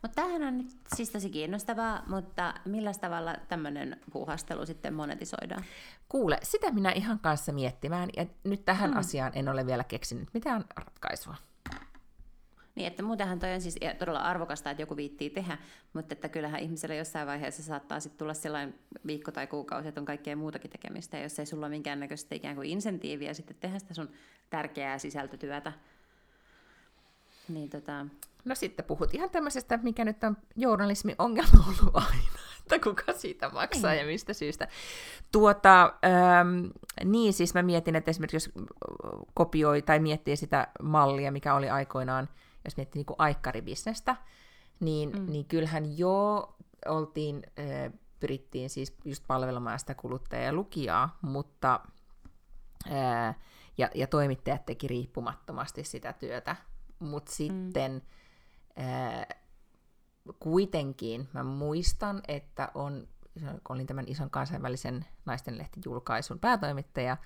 Mutta tämähän on nyt siis tosi kiinnostavaa, mutta millä tavalla tämmöinen puuhastelu sitten monetisoidaan? Kuule, sitä minä ihan kanssa miettimään, ja nyt tähän mm. asiaan en ole vielä keksinyt mitään ratkaisua. Niin, että muutenhan toi on siis todella arvokasta, että joku viittii tehdä, mutta että kyllähän ihmisellä jossain vaiheessa saattaa sitten tulla sellainen viikko tai kuukausi, että on kaikkea muutakin tekemistä, ja jos ei sulla ole minkäännäköistä ikään kuin insentiiviä sitten tehdä sitä sun tärkeää sisältötyötä, niin tota... No sitten puhut ihan tämmöisestä, mikä nyt on journalismin ongelma ollut aina, että kuka siitä maksaa ja mistä syystä. Tuota, ähm, niin siis mä mietin, että esimerkiksi jos kopioi tai miettii sitä mallia, mikä oli aikoinaan, jos miettii niin kuin aikkaribisnestä, niin, mm. niin kyllähän jo oltiin, äh, pyrittiin siis just palvelemaan sitä kuluttajaa ja lukijaa, mutta äh, ja, ja toimittajat teki riippumattomasti sitä työtä, mutta mm. sitten ää, kuitenkin mä muistan, että on, olin tämän ison kansainvälisen naistenlehtijulkaisun päätoimittaja,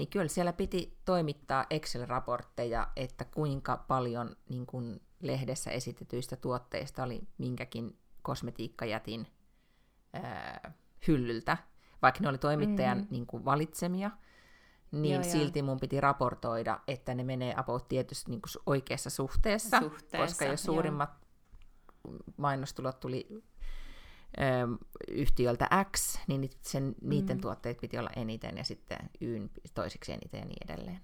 niin kyllä siellä piti toimittaa Excel-raportteja, että kuinka paljon niin kun lehdessä esitetyistä tuotteista oli minkäkin kosmetiikkajätin ää, hyllyltä, vaikka ne oli toimittajan mm. niin kuin valitsemia, niin joo, silti joo. mun piti raportoida, että ne menee about tietysti niin kuin oikeassa suhteessa, suhteessa, koska jos suurimmat joo. mainostulot tuli yhtiöltä X, niin sen, niiden mm. tuotteet piti olla eniten ja sitten Yn toiseksi eniten ja niin edelleen.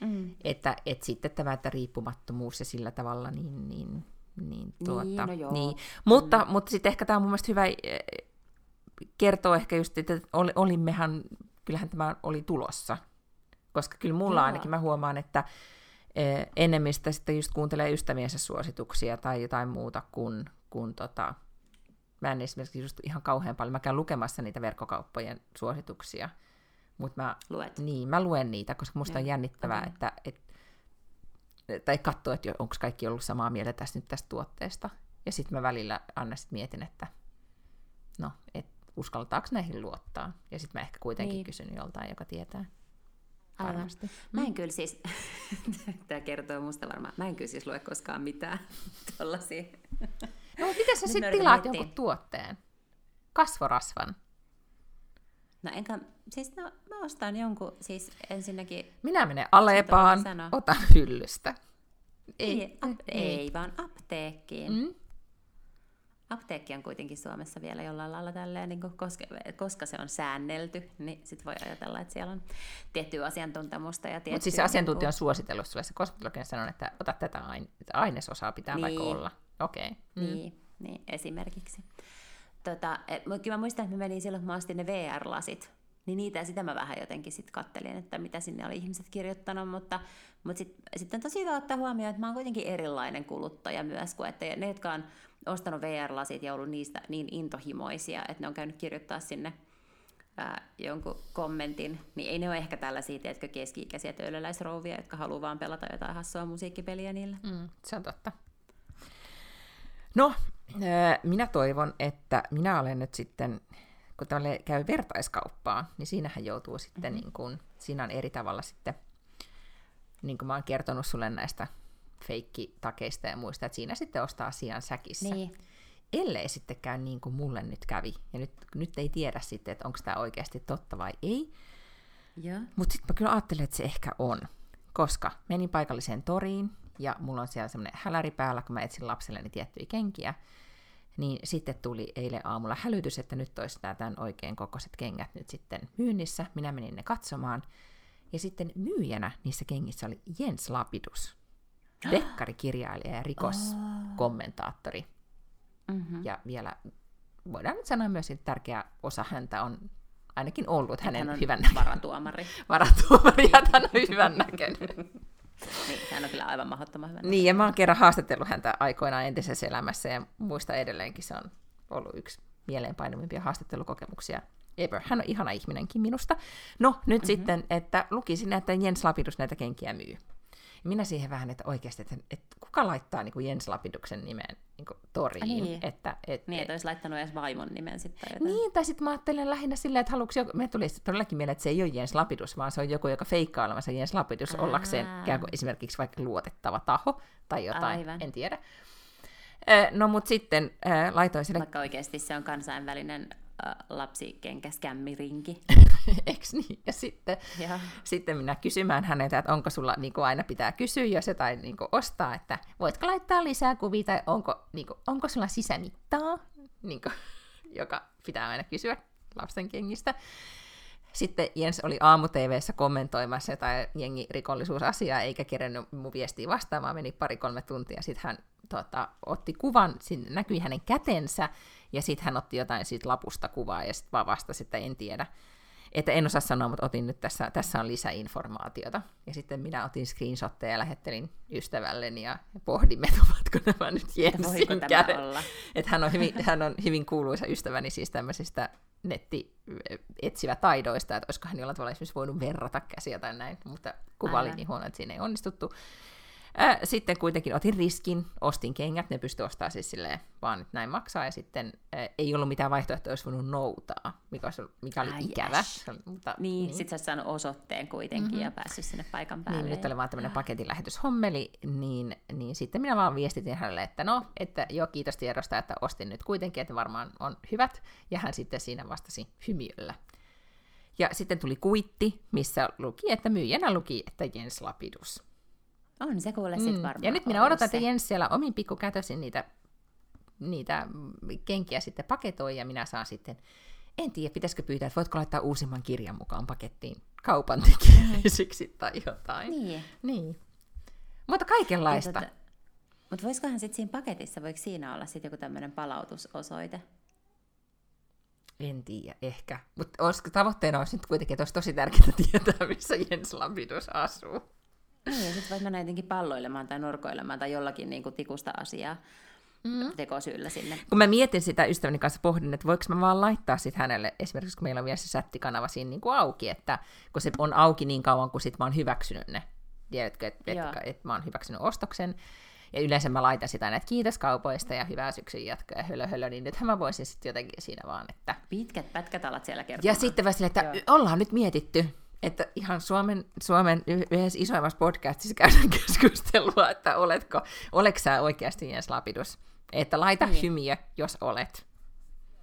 Mm. Että et sitten tämä että riippumattomuus ja sillä tavalla, niin, niin, niin, tuota, niin, no joo. niin. Mutta, mm. mutta sitten ehkä tämä on mun mielestä hyvä kertoo ehkä just, että olimmehan kyllähän tämä oli tulossa. Koska kyllä mulla Joo. ainakin mä huomaan, että eh, enemmistä sitten just kuuntelee ystäviensä suosituksia tai jotain muuta kuin, kuin tota, mä en esimerkiksi just ihan kauhean paljon, mä käyn lukemassa niitä verkkokauppojen suosituksia, mutta mä, Luet. Niin, mä luen niitä, koska musta Joo. on jännittävää, okay. että, et, tai katsoa, että onko kaikki ollut samaa mieltä tästä nyt tästä tuotteesta. Ja sitten mä välillä aina sit mietin, että no, et uskalletaanko näihin luottaa. Ja sitten mä ehkä kuitenkin niin. kysyn joltain, joka tietää. Varmasti. Mä en kyllä siis, tämä kertoo musta varmaan, mä en kyllä siis lue koskaan mitään tollasia. No mutta miten sä sitten tilaat miettiä. jonkun tuotteen? Kasvorasvan? No enkä, siis no, mä ostan jonkun, siis ensinnäkin... Minä menen Alepaan, otan hyllystä. Ei, ei, ap- ei, vaan apteekkiin. Mm? apteekki on kuitenkin Suomessa vielä jollain lailla tälleen, niin koska, koska se on säännelty, niin sit voi ajatella, että siellä on tiettyä asiantuntemusta. Ja Mutta siis se asiantuntija on suositellut sulle, se kosmetologian sanon, että ota tätä aine- ainesosaa pitää niin. vaikka olla. Okei. Okay. Mm. Niin, niin, esimerkiksi. Tota, kyllä mä muistan, että mä menin silloin, kun mä ostin ne VR-lasit, niin niitä ja sitä mä vähän jotenkin sitten kattelin, että mitä sinne oli ihmiset kirjoittanut, mutta, mutta sitten sit on tosi hyvä ottaa huomioon, että mä oon kuitenkin erilainen kuluttaja myös, kuin että ne, jotka on ostanut VR-lasit ja ollut niistä niin intohimoisia, että ne on käynyt kirjoittaa sinne ää, jonkun kommentin, niin ei ne ole ehkä tällaisia, tiedätkö, keski-ikäisiä töölöläisrouvia, jotka haluaa vaan pelata jotain hassua musiikkipeliä niillä. Mm, se on totta. No, minä toivon, että minä olen nyt sitten, kun tälle käy vertaiskauppaa, niin siinähän joutuu sitten, mm-hmm. niin kuin, siinä on eri tavalla sitten, niin kuin mä oon kertonut sulle näistä feikkitakeista ja muista, että siinä sitten ostaa asian säkissä. Niin. Ellei sitten käy niin kuin mulle nyt kävi, ja nyt, nyt ei tiedä sitten, että onko tämä oikeasti totta vai ei. Mutta sitten mä kyllä ajattelen, että se ehkä on, koska menin paikalliseen toriin, ja mulla on siellä semmoinen häläri päällä, kun mä etsin lapselleni tiettyjä kenkiä, niin sitten tuli eilen aamulla hälytys, että nyt olisi tämän oikein kokoiset kengät nyt sitten myynnissä. Minä menin ne katsomaan, ja sitten myyjänä niissä kengissä oli Jens Lapidus dekkarikirjailija ja rikoskommentaattori. Mm-hmm. Ja vielä voidaan nyt sanoa myös, että tärkeä osa häntä on ainakin ollut hänen hän hyvän varatuomari. varatuomari, ja hän on hyvän näköinen. niin, hän on kyllä aivan mahdottoman hyvän Niin, ja mä oon kerran haastatellut häntä aikoinaan entisessä elämässä, ja muista edelleenkin se on ollut yksi mieleenpainuvimpia haastattelukokemuksia ever. Hän on ihana ihminenkin minusta. No, nyt mm-hmm. sitten, että lukisin, että Jens Lapidus näitä kenkiä myy minä siihen vähän, että oikeasti, että, että kuka laittaa niin kuin Jens Lapiduksen nimeen niin kuin, toriin. Niin. Että, et, Niin, että olisi laittanut edes vaimon nimen sitten jotain. niin, tai sitten mä ajattelen lähinnä silleen, että haluatko joku, me tuli todellakin mieleen, että se ei ole Jens Lapidus, vaan se on joku, joka feikkaa olevansa Jens Lapidus Aa. ollakseen ikään kuin esimerkiksi vaikka luotettava taho tai jotain, Aivan. en tiedä. No mut sitten äh, laitoin sille, Vaikka oikeasti se on kansainvälinen lapsikenkäskämmirinki. eks niin, ja sitten, Ja, sitten minä kysymään häneltä, että onko sulla niin kuin aina pitää kysyä, jos jotain niin kuin ostaa, että voitko laittaa lisää kuvia, tai onko, niin kuin, onko sulla sisämittaa, niin kuin, joka pitää aina kysyä lapsen kengistä. Sitten Jens oli aamu TV:ssä kommentoimassa jotain jengi rikollisuusasiaa, eikä kerennyt mun viestiä vastaamaan, meni pari-kolme tuntia. Sitten hän tota, otti kuvan, siinä näkyi hänen kätensä, ja sitten hän otti jotain siitä lapusta kuvaa, ja sitten vaan vastasi, että en tiedä. Että en osaa sanoa, mutta otin nyt tässä, tässä on lisäinformaatiota. Ja sitten minä otin screenshotteja ja lähettelin ystävälleni ja pohdimme, että ovatko nämä nyt Jensin? Että hän on hyvin, hän on hyvin kuuluisa ystäväni siis tämmöisistä netti etsivä taidoista, että olisiko hän jollain tavalla esimerkiksi voinut verrata käsiä tai näin, mutta kuva oli Aivan. niin huono, että siinä ei onnistuttu. Ää, Sitten kuitenkin otin riskin, ostin kengät, ne pystyi ostamaan siis silleen, vaan että näin maksaa, ja sitten ää, ei ollut mitään vaihtoehtoa, olisi voinut noutaa, mikä, olisi, mikä oli Ai ikävä. oli- Mutta, Niin, sit sä oot saanut osoitteen kuitenkin Mhm. ja päässyt sinne paikan päälle. niin, nyt oli vaan tämmöinen paketinlähetyshommeli, niin, niin sitten minä vaan viestitin hänelle, että no, että joo, kiitos tiedosta, että ostin nyt kuitenkin, että varmaan on hyvät, ja hän sitten siinä vastasi hymiöllä. Ja sitten tuli kuitti, missä luki, että myyjänä luki, että Jens Lapidus. On se kuule sit varmaan Mm. Ja nyt minä odotan, että. Jens siellä omin pikkukätösin niitä, niitä kenkiä sitten paketoi, ja minä saan sitten, en tiedä, pitäisikö pyytää, että voitko laittaa uusimman kirjan mukaan pakettiin kaupan tekijöisiksi tai jotain. Niin. Niin. Mutta kaikenlaista. Mutta voisikohan sitten siinä paketissa, voiko siinä olla sitten joku tämmöinen palautusosoite? En tiedä, ehkä. Mutta tavoitteena olisi nyt kuitenkin, että olisi tosi tärkeää tietää, missä Jens Lapidus asuu. Niin, ja sitten voit mennä jotenkin palloilemaan tai norkoilemaan tai jollakin niin kuin tikusta asiaa mm. tekosyllä sinne. Kun mä mietin sitä ystäväni kanssa, pohdin, että voiko mä vaan laittaa sit hänelle, esimerkiksi kun meillä on vielä se sättikanava siinä niin kuin auki, että kun se on auki niin kauan, kun sit mä oon hyväksynyt ne. Tiedätkö, että et, Joo. et mä oon hyväksynyt ostoksen. Ja yleensä mä laitan sitä näitä kiitos kaupoista ja hyvää syksyn jatkoa ja hölö, hölö, niin nythän mä voisin sitten jotenkin siinä vaan, että Pitkät pätkät alat siellä Ja kertomaan. sitten vaan silleen, että Joo. ollaan nyt mietitty, että ihan Suomen, Suomen yhdessä isoimmassa podcastissa käydään keskustelua, että oletko, oletko sä oikeasti Jens Lapidus. Että laita Niin. hymiö, jos olet.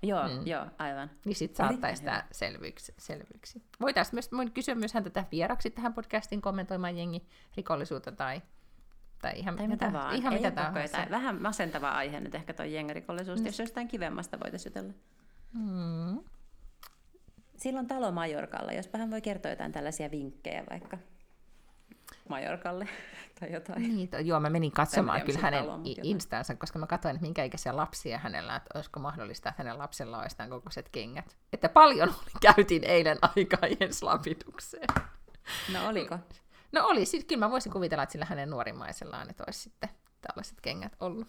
Joo, mm. joo, aivan. Niin sit saattaisi sitä selvyyksi. selvyyksi. Voitaisiin myös voin kysyä myös häntä tähän vieraksi tähän podcastiin kommentoimaan jengi rikollisuutta tai, tai ihan, Tai mitä vaan. Ihan Ei mitä tahansa. Vähän masentava aihe nyt ehkä toi jengarikollisuus, mm. jos jostain kivemmasta voitaisiin jutella. Mm. Silloin talo Majorkalla, jos hän voi kertoa jotain tällaisia vinkkejä vaikka Majorkalle tai jotain. Niin, to, joo, mä menin katsomaan kyllä hänen instansa, koska mä katsoin, että minkä ikäisiä lapsia hänellä, että olisiko mahdollista, että hänen lapsella olisi tämän kokoiset kengät. Että paljon oli, käytiin eilen aikaa Jens Lapidukseen. No oliko? No oli, siis kyllä mä voisin kuvitella, että sillä hänen nuorimaisellaan, että olisi sitten tällaiset kengät ollut.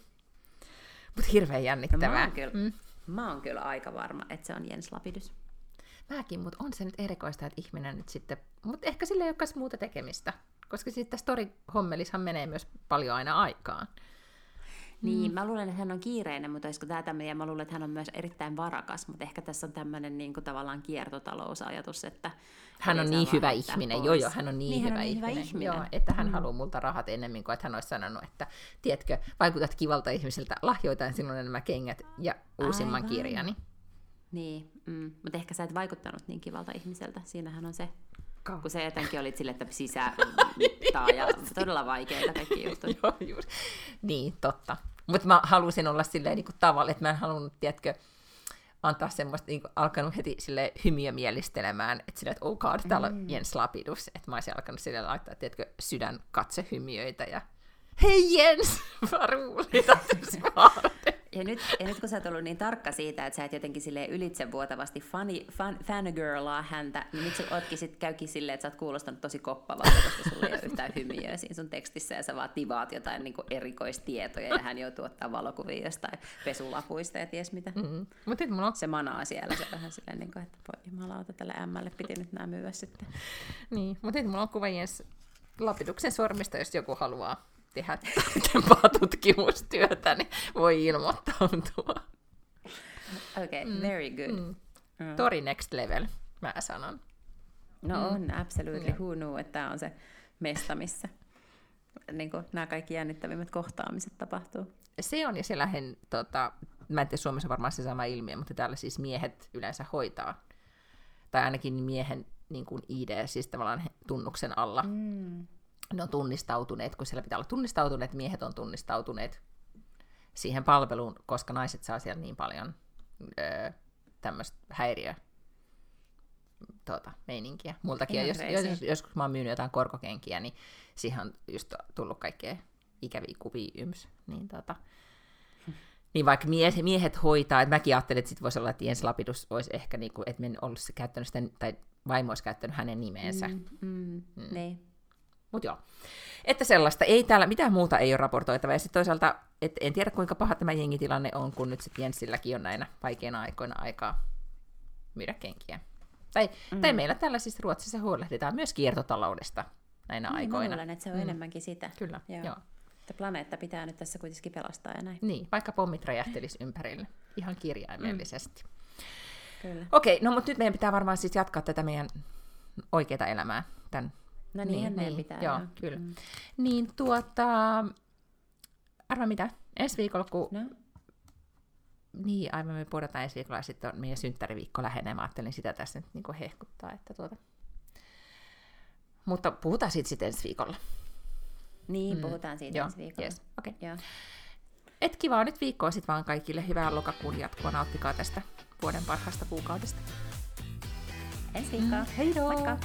Mutta hirveän No, mä, jännittävää. oon kyllä, Mm. mä oon kyllä aika varma, että se on Jens Lapidus. Mäkin, mutta on se nyt erikoista, että ihminen nyt sitten, mutta ehkä sillä ei olekaan muuta tekemistä, koska sitten story-hommelishan menee myös paljon aina aikaan. Niin, mä luulen, että hän on kiireinen, mutta olisiko tämä tämmöinen, ja mä luulen, että hän on myös erittäin varakas, mutta ehkä tässä on tämmöinen niin kuin, tavallaan kiertotalousajatus, että Hän on niin hyvä ihminen, pois. joo joo, hän on niin, Niin, hyvä, hän on niin ihminen, hyvä ihminen. Joo, että hän mm. haluaa multa rahat ennemmin kuin että hän olisi sanonut, että tiedätkö, vaikutat kivalta ihmiseltä, lahjoitan sinulle nämä kengät ja uusimman Aivan. kirjani. Niin, mm. mutta ehkä sä et vaikuttanut niin kivalta ihmiseltä. Siinähän on se, Ka- kun se jotenkin olit sille, että sisämittaa ja todella vaikeita kaikki juttuja. Joo, just. Niin, totta. Mutta mä halusin olla silleen niin kuin tavalla, että mä en halunnut, tiedätkö, antaa semmoista, niin kuin, alkanut heti sille hymiö mielistelemään, että silleen, että oh god, täällä on Jens Lapidus, että mä olisin alkanut sille laittaa, tiedätkö, sydän katsehymiöitä ja hei Jens, varuulita Ja nyt, ja nyt kun sä oot ollut niin tarkka siitä, että sä et jotenkin silleen ylitsevuotavasti funny, fun, fangirlaa häntä, niin nyt sä ootkin sit käykin silleen, että sä oot kuulostanut tosi koppavalta, koska sulla ei ole yhtään hymiöä siinä sun tekstissä, ja sä vaan tivaat jotain niin kuin erikoistietoja, ja hän joutuu ottaa valokuvia jostain pesulapuista ja ties mitä. Mm. Nyt mulla on, Se manaa siellä, se vähän silleen, niin kuin, että voi jumalauta, tälle ämmälle piti nyt nämä myyä sitten. niin, mutta nyt mulla on kuva Jens Lapiduksen sormista, jos joku haluaa tehdä tarkempaa tutkimustyötä, niin voi ilmoittautua. Okei, okay, mm. very good. Mm. Mm. Tori next level, mä sanon. No mm. on, absolutely. Mm. Who knew, että tämä on se mesta, missä niin kuin, nämä kaikki jännittävimmät kohtaamiset tapahtuu. Se on, ja siellä hän, tota, mä en tiedä, Suomessa varmaan se sama ilmiö, mutta täällä siis miehet yleensä hoitaa, tai ainakin miehen niin kuin ID, siis tavallaan tunnuksen alla. Mm. Ne on tunnistautuneet, kun siellä pitää olla tunnistautuneet, miehet on tunnistautuneet siihen palveluun, koska naiset saa siellä niin paljon öö, tämmöistä häiriö tuota, meininkiä. Multakin, jos, jos, joskus mä oon myynyt jotain korkokenkiä, niin siihen on just tullut kaikkea ikäviä kuvia yms. Niin, tuota, niin vaikka miehet, miehet hoitaa, että mäkin ajattelin, että sit voisi olla, että Jens Lapidus olisi ehkä, niin kuin, että en ollut se käyttänyt sitä, tai vaimo olisi käyttänyt hänen nimeensä. Mm, mm, mm. Niin. Mut joo. Että sellaista, ei täällä, mitään muuta ei ole raportoitava. Ja sitten toisaalta, et en tiedä kuinka paha tämä jengitilanne on, kun nyt sitten Jensilläkin on näinä vaikeina aikoina aikaa myydä kenkiä. Tai, mm. tai meillä täällä siis Ruotsissa huolehditaan myös kiertotaloudesta näinä niin, aikoina. Mä luulen, että se on mm. enemmänkin sitä. Kyllä, joo. joo. Että planeetta pitää nyt tässä kuitenkin pelastaa ja näin. Niin, vaikka pommit räjähtelisi ympärille. Ihan kirjaimellisesti. Mm. Kyllä. Okei, no mutta nyt meidän pitää varmaan siis jatkaa tätä meidän oikeaa elämää. Tämän. No niin, niin meidän pitää. Joo, joo. kyllä. Mm. Niin tuota, arva mitä? Ensi viikolla, kun no. Niin, aivan me puhutaan ensi viikolla, ja sitten on meidän synttäriviikko lähenee. Mä ajattelin sitä tässä nyt niin hehkuttaa. Että tuota. Mutta puhutaan siitä sitten ensi viikolla. Niin, mm. puhutaan siitä Joo, ensi viikolla. Yes. Okay. Joo. Et kivaa nyt viikkoa sitten vaan kaikille. Hyvää lokakuun jatkoa. Nauttikaa tästä vuoden parhaasta kuukaudesta. Ensi viikkoa. Mm. Heidoo! Moikka!